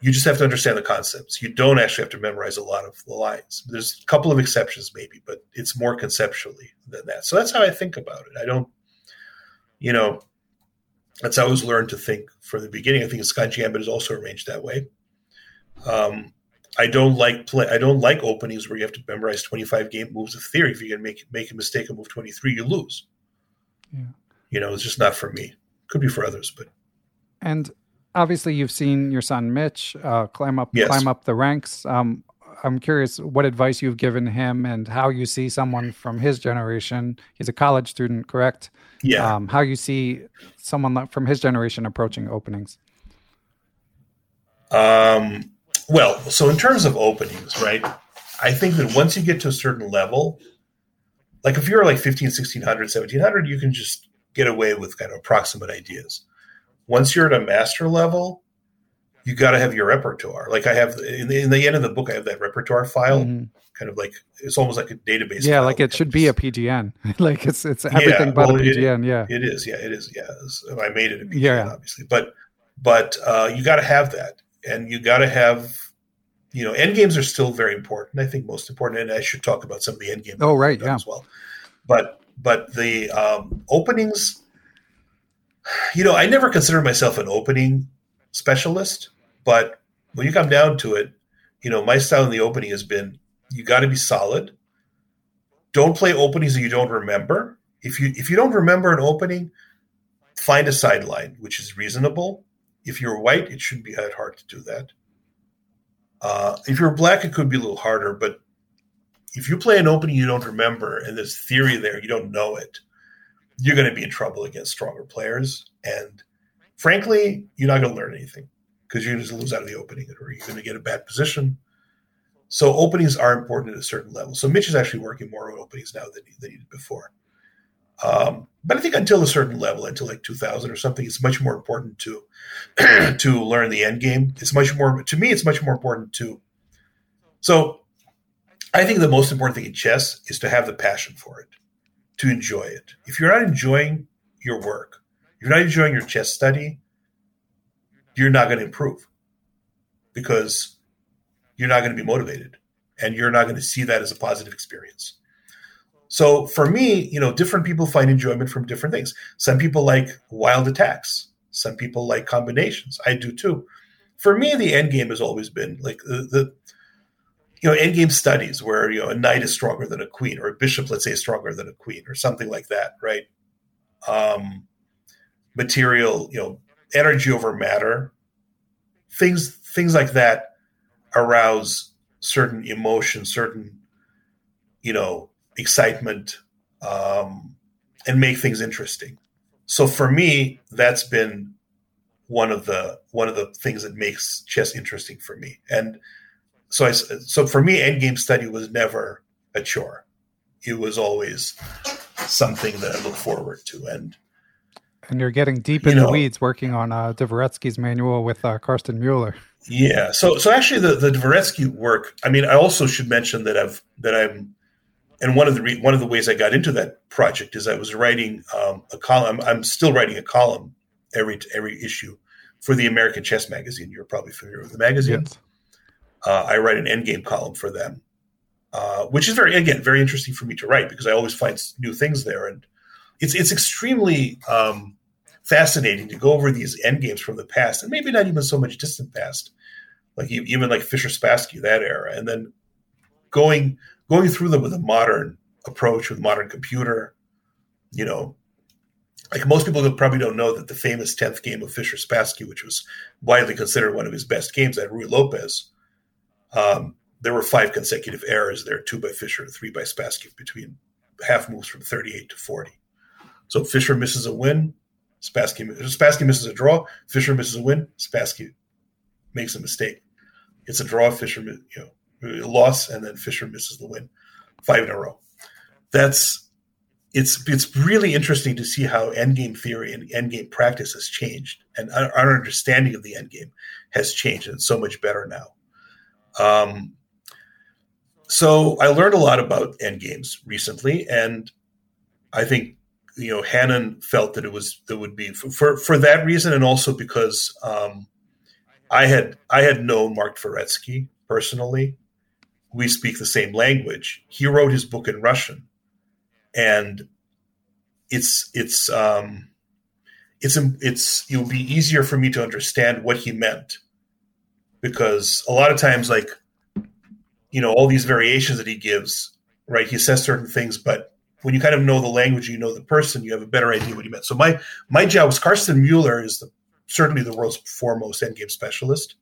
you just have to understand the concepts. You don't actually have to memorize a lot of the lines. There's a couple of exceptions, maybe, but it's more conceptually than that. So that's how I think about it. I don't, you know, that's how I was learned to think from the beginning. I think Scotch Gambit is also arranged that way. Um, I don't like play. I don't like openings where you have to memorize 25 game moves of theory. If you can make make a mistake and move 23, you lose. Yeah. You know, it's just not for me. Could be for others, but and obviously you've seen your son Mitch uh, climb up yes. climb up the ranks. Um, I'm curious what advice you've given him and how you see someone from his generation. He's a college student, correct? Yeah. Um, how you see someone from his generation approaching openings? Um, well, so in terms of openings, right? I think that once you get to a certain level, like if you're like 15, 1600, 1700, you can just get away with kind of approximate ideas. Once you're at a master level, you got to have your repertoire. Like I have in the, in the, end of the book, I have that repertoire file, mm-hmm. kind of like it's almost like a database. Yeah, like it should be a PGN. like it's it's everything yeah, but well, a PGN. It, yeah, it is. Yeah, it is. Yeah, I made it a PGN, yeah. obviously, but but uh, you got to have that, and you got to have. You know, end games are still very important. I think most important, and I should talk about some of the end games. Oh, right, yeah, as well. But but the um, openings, you know, I never considered myself an opening specialist, but when you come down to it, you know, my style in the opening has been you got to be solid. Don't play openings that you don't remember. If you if you don't remember an opening, find a sideline which is reasonable. If you're white, it shouldn't be that hard to do that. Uh, if you're black, it could be a little harder, but if you play an opening you don't remember and there's theory there, you don't know it, you're going to be in trouble against stronger players. And frankly, you're not going to learn anything because you're going to lose out of the opening or you're going to get a bad position. So openings are important at a certain level. So Mitch is actually working more on openings now than he, than he did before. Um, but I think until a certain level, until like 2000 or something, it's much more important to to learn the end game. It's much more to me. It's much more important to. So I think the most important thing in chess is to have the passion for it, to enjoy it. If you're not enjoying your work, if you're not enjoying your chess study, you're not going to improve because you're not going to be motivated and you're not going to see that as a positive experience. So for me, you know, different people find enjoyment from different things. Some people like wild attacks. Some people like combinations. I do too. For me, the end game has always been like the, the you know, endgame studies where, you know, a knight is stronger than a queen or a bishop, let's say, is stronger than a queen or something like that, right? Um, material, you know, energy over matter, things, things like that arouse certain emotion, certain, you know, excitement, um, and make things interesting. So for me, that's been one of the one of the things that makes chess interesting for me. And so I so for me, endgame study was never a chore. It was always something that I look forward to. And and you're getting deep in know, the weeds working on uh, Dvoretsky's manual with uh, Karsten Mueller. Yeah. So so actually, the the Dvoretsky work. I mean, I also should mention that I've that I'm, and one of the re, one of the ways I got into that project is I was writing um, a column. I'm, I'm still writing a column every every issue for the American Chess Magazine. You're probably familiar with the magazine. Yes. Uh, I write an endgame column for them, uh, which is very again very interesting for me to write because I always find new things there, and it's it's extremely um, fascinating to go over these endgames from the past, and maybe not even so much distant past, like even like Fischer Spassky that era, and then going going through them with a modern approach with modern computer, you know, like most people probably don't know that the famous 10th game of Fischer Spassky, which was widely considered one of his best games at Ruy Lopez, um, there were five consecutive errors there, two by Fischer, three by Spassky, between half moves from 38 to 40. So Fischer misses a win, Spassky, Spassky misses a draw, Fischer misses a win, Spassky makes a mistake. It's a draw, Fischer, you know, a loss, and then Fischer misses the win, five in a row. That's it's it's really interesting to see how endgame theory and endgame practice has changed, and our, our understanding of the endgame has changed, and it's so much better now. Um, so I learned a lot about endgames recently, and I think you know Hanon felt that it was that would be for for that reason, and also because um, I had I had known Mark Dvoretsky personally. We speak the same language. He wrote his book in Russian and it's it's um, it's it's it will be easier for me to understand what he meant because a lot of times like you know all these variations that he gives right he says certain things but when you kind of know the language you know the person you have a better idea what he meant so my my job was karsten mueller is the certainly the world's foremost endgame specialist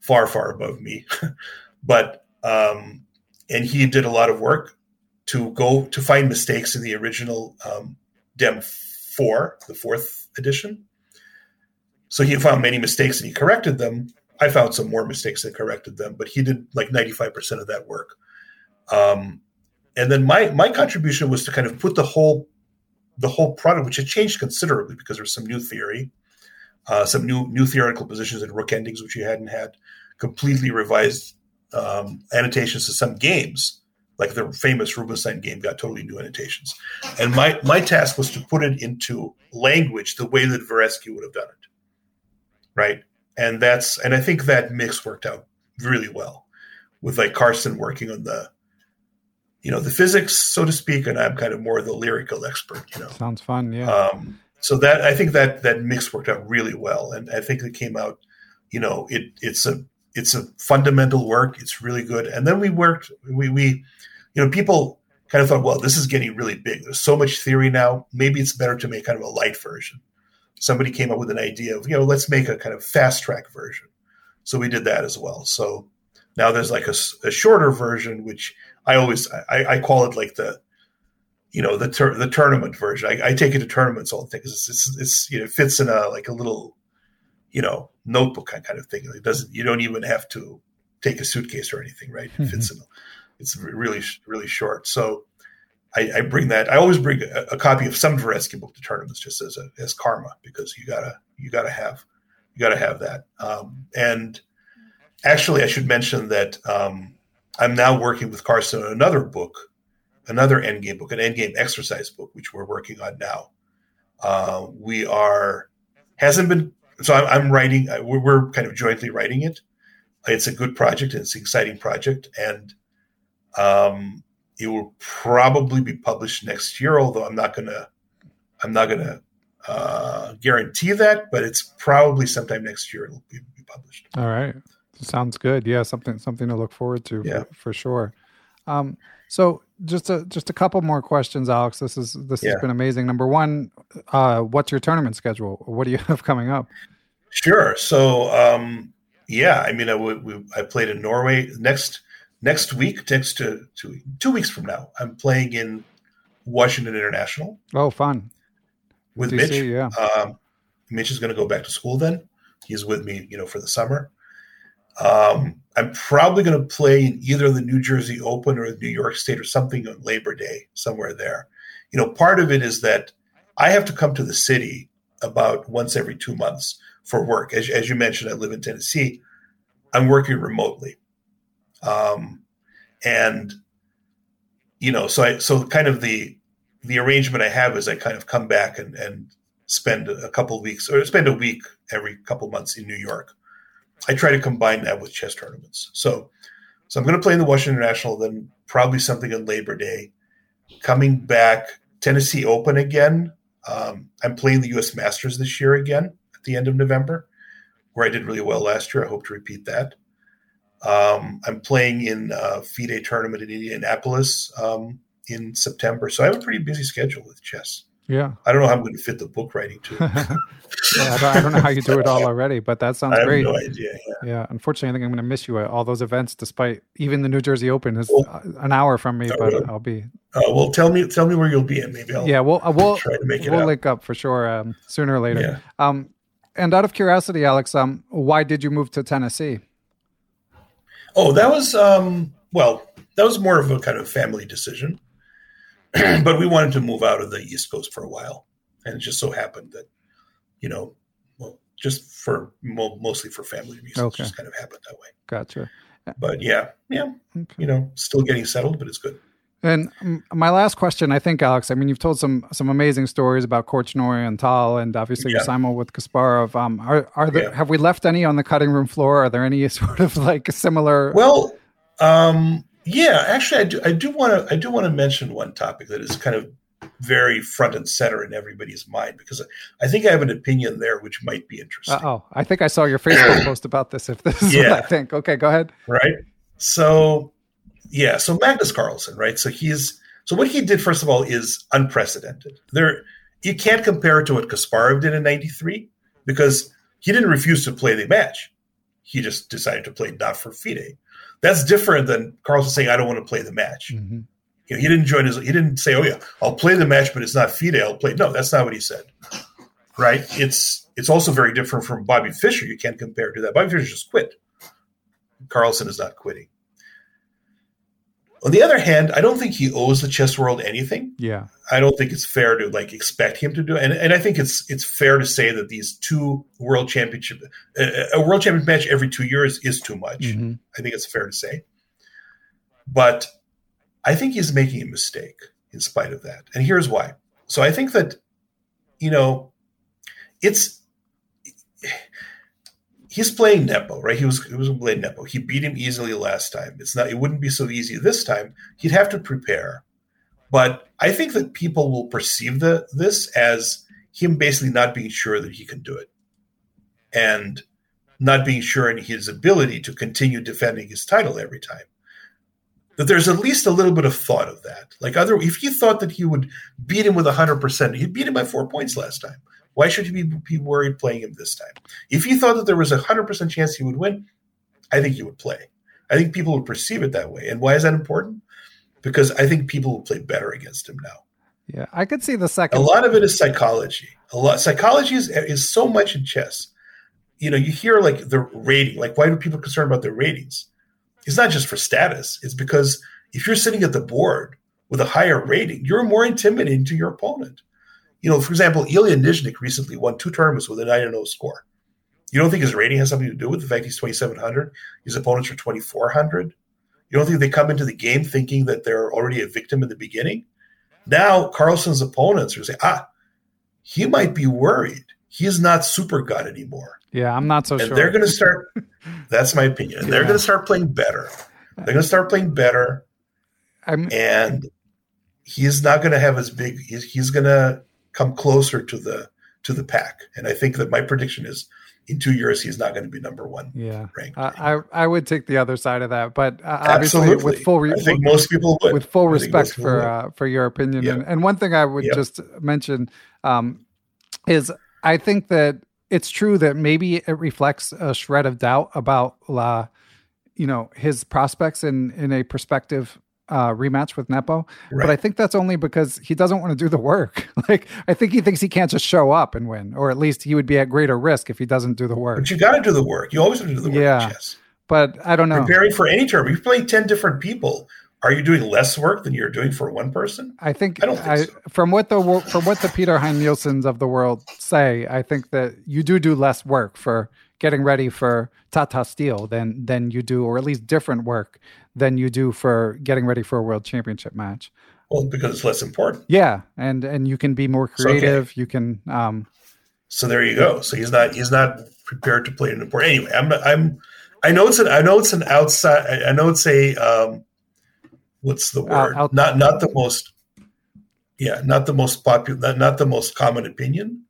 far far above me but um and he did a lot of work to go to find mistakes in the original um, Dem 4, the fourth edition. So he found many mistakes and he corrected them. I found some more mistakes and corrected them, but he did like 95% of that work. Um, and then my my contribution was to kind of put the whole the whole product, which had changed considerably because there's some new theory, uh, some new new theoretical positions in rook endings, which you hadn't had, completely revised um, annotations to some games like the famous Rubinstein game got totally new annotations. And my, my task was to put it into language the way that Dvoretsky would have done it. Right. And that's, and I think that mix worked out really well with like Karsten working on the, you know, the physics, so to speak, and I'm kind of more the lyrical expert, you know. Sounds fun. Yeah. Um, so that, I think that, that mix worked out really well. And I think it came out, you know, it, it's a, it's a fundamental work. It's really good. And then we worked, we, we, you know, people kind of thought, well, this is getting really big. There's so much theory now. Maybe it's better to make kind of a light version. Somebody came up with an idea of, you know, let's make a kind of fast track version. So we did that as well. So now there's like a, a shorter version, which I always I, I, call it like the you know the tur- the tournament version. I, I, take it to tournaments all the time because it's, it's, it's you know it fits in a like a little you know notebook kind of thing. It doesn't you don't even have to take a suitcase or anything, right? It mm-hmm. fits in it's really really short. So I, I bring that. I always bring a, a, copy of some Dvoretsky book to tournaments just as a, as karma because you gotta you gotta have you gotta have that. Um, and actually, I should mention that um, I'm now working with Karsten on another book, another endgame book, an endgame exercise book, which we're working on now. Uh, we are hasn't been so I'm, I'm writing. We're, we're kind of jointly writing it. It's a good project. It's an exciting project, and um, it will probably be published next year, although I'm not gonna I'm not gonna uh, guarantee that, but it's probably sometime next year it'll be, be, published. All right, sounds good. Yeah, something something to look forward to. Yeah. for, for sure. Um, so just a just a couple more questions, Alex. This is this yeah. has been amazing. Number one, uh, what's your tournament schedule? What do you have coming up? Sure. So um, yeah, I mean, I, we, I played in Norway next next week, next to, to two weeks from now, I'm playing in Washington International. Oh, fun! With DC, Mitch. Yeah. Um, Mitch is going to go back to school then. He's with me, you know, for the summer. Um, I'm probably going to play in either the New Jersey Open or the New York State or something on Labor Day, somewhere there. You know, part of it is that I have to come to the city about once every two months for work. As, as you mentioned, I live in Tennessee. I'm working remotely. Um, and, you know, so I, so kind of the, the arrangement I have is I kind of come back and, and spend a couple weeks or spend a week every couple months in New York. I try to combine that with chess tournaments. So, so I'm going to play in the Washington International, then probably something on Labor Day. Coming back, Tennessee Open again. Um, I'm playing the U.S. Masters this year again at the end of November, where I did really well last year. I hope to repeat that. Um, I'm playing in a FIDE tournament in Indianapolis um, in September, so I have a pretty busy schedule with chess. Yeah. I don't know how I'm going to fit the book writing too. yeah, I, don't, I, don't, know how you do it all already, but that sounds I have great. no idea. Yeah. yeah. Unfortunately, I think I'm going to miss you at all those events, despite even the New Jersey Open is well, an hour from me, but really? I'll be. Uh, well, tell me, tell me where you'll be, and maybe I'll. Yeah, we'll we'll try to make it we'll out. link up for sure um, sooner or later. Yeah. Um, and out of curiosity, Alex, um, why did you move to Tennessee? Oh, that was um, well, that was more of a kind of family decision. but we wanted to move out of the East Coast for a while, and it just so happened that, you know, well, just for mo- mostly for family reasons, Okay. just kind of happened that way. Gotcha. But yeah, yeah, Okay. you know, still getting settled, but it's good. And my last question, I think, Alex. I mean, you've told some some amazing stories about Korchnoi and Tal, and obviously Yeah. your simul with Kasparov. Um, are are there Yeah. have we left any on the cutting room floor? Are there any sort of like similar? Well, um, yeah, actually, I do. I do want to. I do want to mention one topic that is kind of very front and center in everybody's mind because I think I have an opinion there which might be interesting. oh, I think I saw your Facebook post about this. If this is what Yeah. I think, okay, go ahead. right? So, yeah, so Magnus Carlsen, right? So he's so what he did first of all is unprecedented. There, you can't compare it to what Kasparov did in '93 because he didn't refuse to play the match. He just decided to play not for FIDE. That's different than Carlsen saying, "I don't want to play the match." Mm-hmm. You know, he didn't join his. He didn't say, "Oh yeah, I'll play the match, but it's not FIDE. I'll play." No, that's not what he said. Right? It's it's also very different from Bobby Fischer. You can't compare it to that. Bobby Fischer just quit. Carlsen is not quitting. On the other hand, I don't think he owes the chess world anything. Yeah, I don't think it's fair to like expect him to do it. And, and I think it's it's fair to say that these two world championship a, a world championship match every two years is too much. Mhm. I think it's fair to say. But I think he's making a mistake in spite of that. And here's why. So I think that, you know, it's he's playing Nepo, right? He was he was playing Nepo. He beat him easily last time. It's not it wouldn't be so easy this time. He'd have to prepare. But I think that people will perceive the this as him basically not being sure that he can do it. And not being sure in his ability to continue defending his title every time that there's at least a little bit of thought of that. Like other, if he thought that he would beat him with hundred percent, he beat him by four points last time. Why should he be, be worried playing him this time? If he thought that there was a hundred percent chance he would win, I think he would play. I think people would perceive it that way. And why is that important? Because I think people will play better against him now. yeah, I could see the second. A lot of it is psychology. A lot psychology is, is so much in chess. You know, you hear like the rating. Like, why do people concerned about their ratings? It's not just for status. It's because if you're sitting at the board with a higher rating, you're more intimidating to your opponent. You know, for example, Ilya Nyzhnyk recently won two tournaments with a 9 0 score. You don't think his rating has something to do with the fact he's 2,700? His opponents are 2,400? You don't think they come into the game thinking that they're already a victim in the beginning? Now, Carlsen's opponents are saying, ah, he might be worried. He's not super gut anymore. Yeah, I'm not so and sure. they're going to start, that's my opinion. And they're going to start playing better. They're going to start playing better. I'm, And he's not going to have as big, he's, he's going to come closer to the, to the pack. And I think that my prediction is in two years, he's not going to be number one yeah, ranked. I, I would take the other side of that, but uh, obviously Absolutely. with full re- I think most people would. with full I think most respect for uh, for your opinion. Yeah. And, and one thing I would Yeah. just mention um, is I think that it's true that maybe it reflects a shred of doubt about La, you know his prospects in in a prospective uh, rematch with Nepo, Right. but I think that's only because he doesn't want to do the work. like I think he thinks he can't just show up and win, or at least he would be at greater risk if he doesn't do the work. But you got to do the work. You always have to do the work Yeah. chess. But I don't know. Preparing for any tournament, you're playing 10 different people. Are you doing less work than you're doing for one person? I think, I don't think I, so. from what the from what the Peter Heine Nielsen's of the world say, I think that you do do less work for getting ready for Tata Steel than than you do, or at least different work than you do for getting ready for a world championship match. Well, because it's less important. Yeah, and and you can be more It's okay. creative. You can, um, So there you go. So he's not he's not prepared to play an important. Anyway, I'm I'm I know it's an I know it's an outside. I- know it's a um, what's the word? out- not not the most. Yeah, not the most popular, not, not the most common opinion.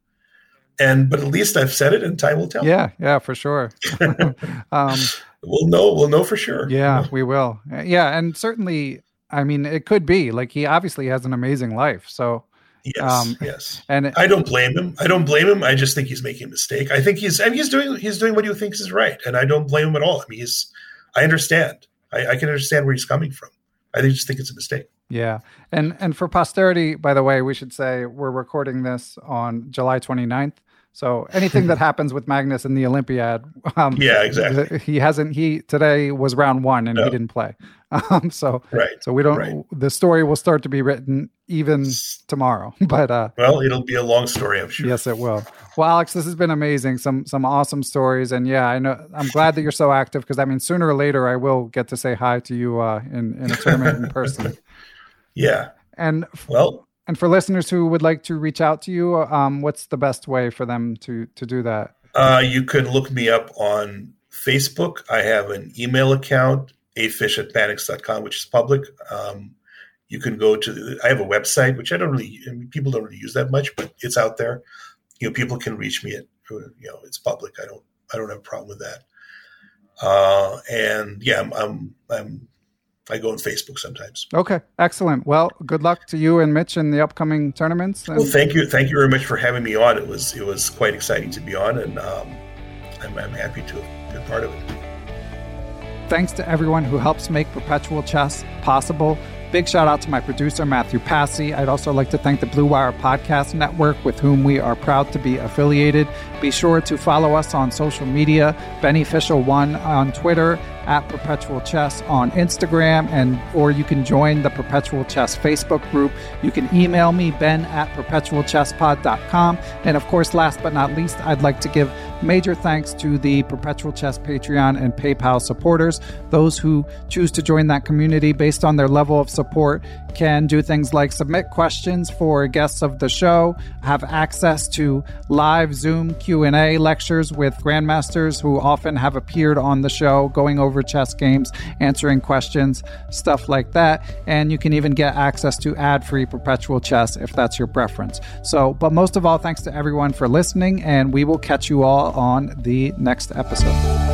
And but at least I've said it, and time will tell. yeah, yeah, for sure. um, we'll know. We'll know for sure. yeah, we will. Yeah, and certainly, I mean, it could be like he obviously has an amazing life. So, Yes. Um, yes. and I don't blame him. I don't blame him. I just think he's making a mistake. I think he's I mean, he's doing he's doing what he thinks is right, and I don't blame him at all. I mean, he's I understand. I, I can understand where he's coming from. I just think it's a mistake. Yeah. And and for posterity, by the way, we should say we're recording this on July 29th. So anything that happens with Magnus in the Olympiad, um, Yeah, exactly. He hasn't. He today was round one and he didn't play. Um, so Right. so we don't. Right. The story will start to be written even tomorrow. But uh, Well, it'll be a long story, I'm sure. yes, it will. Well, Alex, this has been amazing. Some some awesome stories, and yeah, I know. I'm glad that you're so active because I mean, sooner or later, I will get to say hi to you uh, in in a tournament in person. Yeah. And Well, And for listeners who would like to reach out to you, um, what's the best way for them to to do that? uh, you can look me up on Facebook. I have an email account, afish at panix.com, which is public. Um, you can go to, I have a website, which I don't really, I mean, people don't really use that much, but it's out there. You know, people can reach me at, you know, it's public. I don't, I don't have a problem with that. Uh, and yeah, I'm, I'm, I'm, I go on Facebook sometimes. Okay, excellent. Well, good luck to you and Mitch in the upcoming tournaments. And Well, thank you, thank you very much for having me on. It was, it was quite exciting to be on, and um, I'm, I'm happy to have been part of it. thanks to everyone who helps make Perpetual Chess possible. Big shout out to my producer, Matthew Passy. I'd also like to thank the Blue Wire Podcast Network, with whom we are proud to be affiliated. Be sure to follow us on social media, Beneficial1 on Twitter, at Perpetual Chess on Instagram, and or you can join the Perpetual Chess Facebook group. You can email me, ben at perpetualchesspod.com. And of course, last but not least, I'd like to give major thanks to the Perpetual Chess Patreon and PayPal supporters. Those who choose to join that community based on their level of support can do things like submit questions for guests of the show, have access to live Zoom Q&A lectures with grandmasters who often have appeared on the show going over chess games, answering questions, stuff like that, and you can even get access to ad-free perpetual chess if that's your preference. So, but most of all thanks to everyone for listening and we will catch you all on the next episode.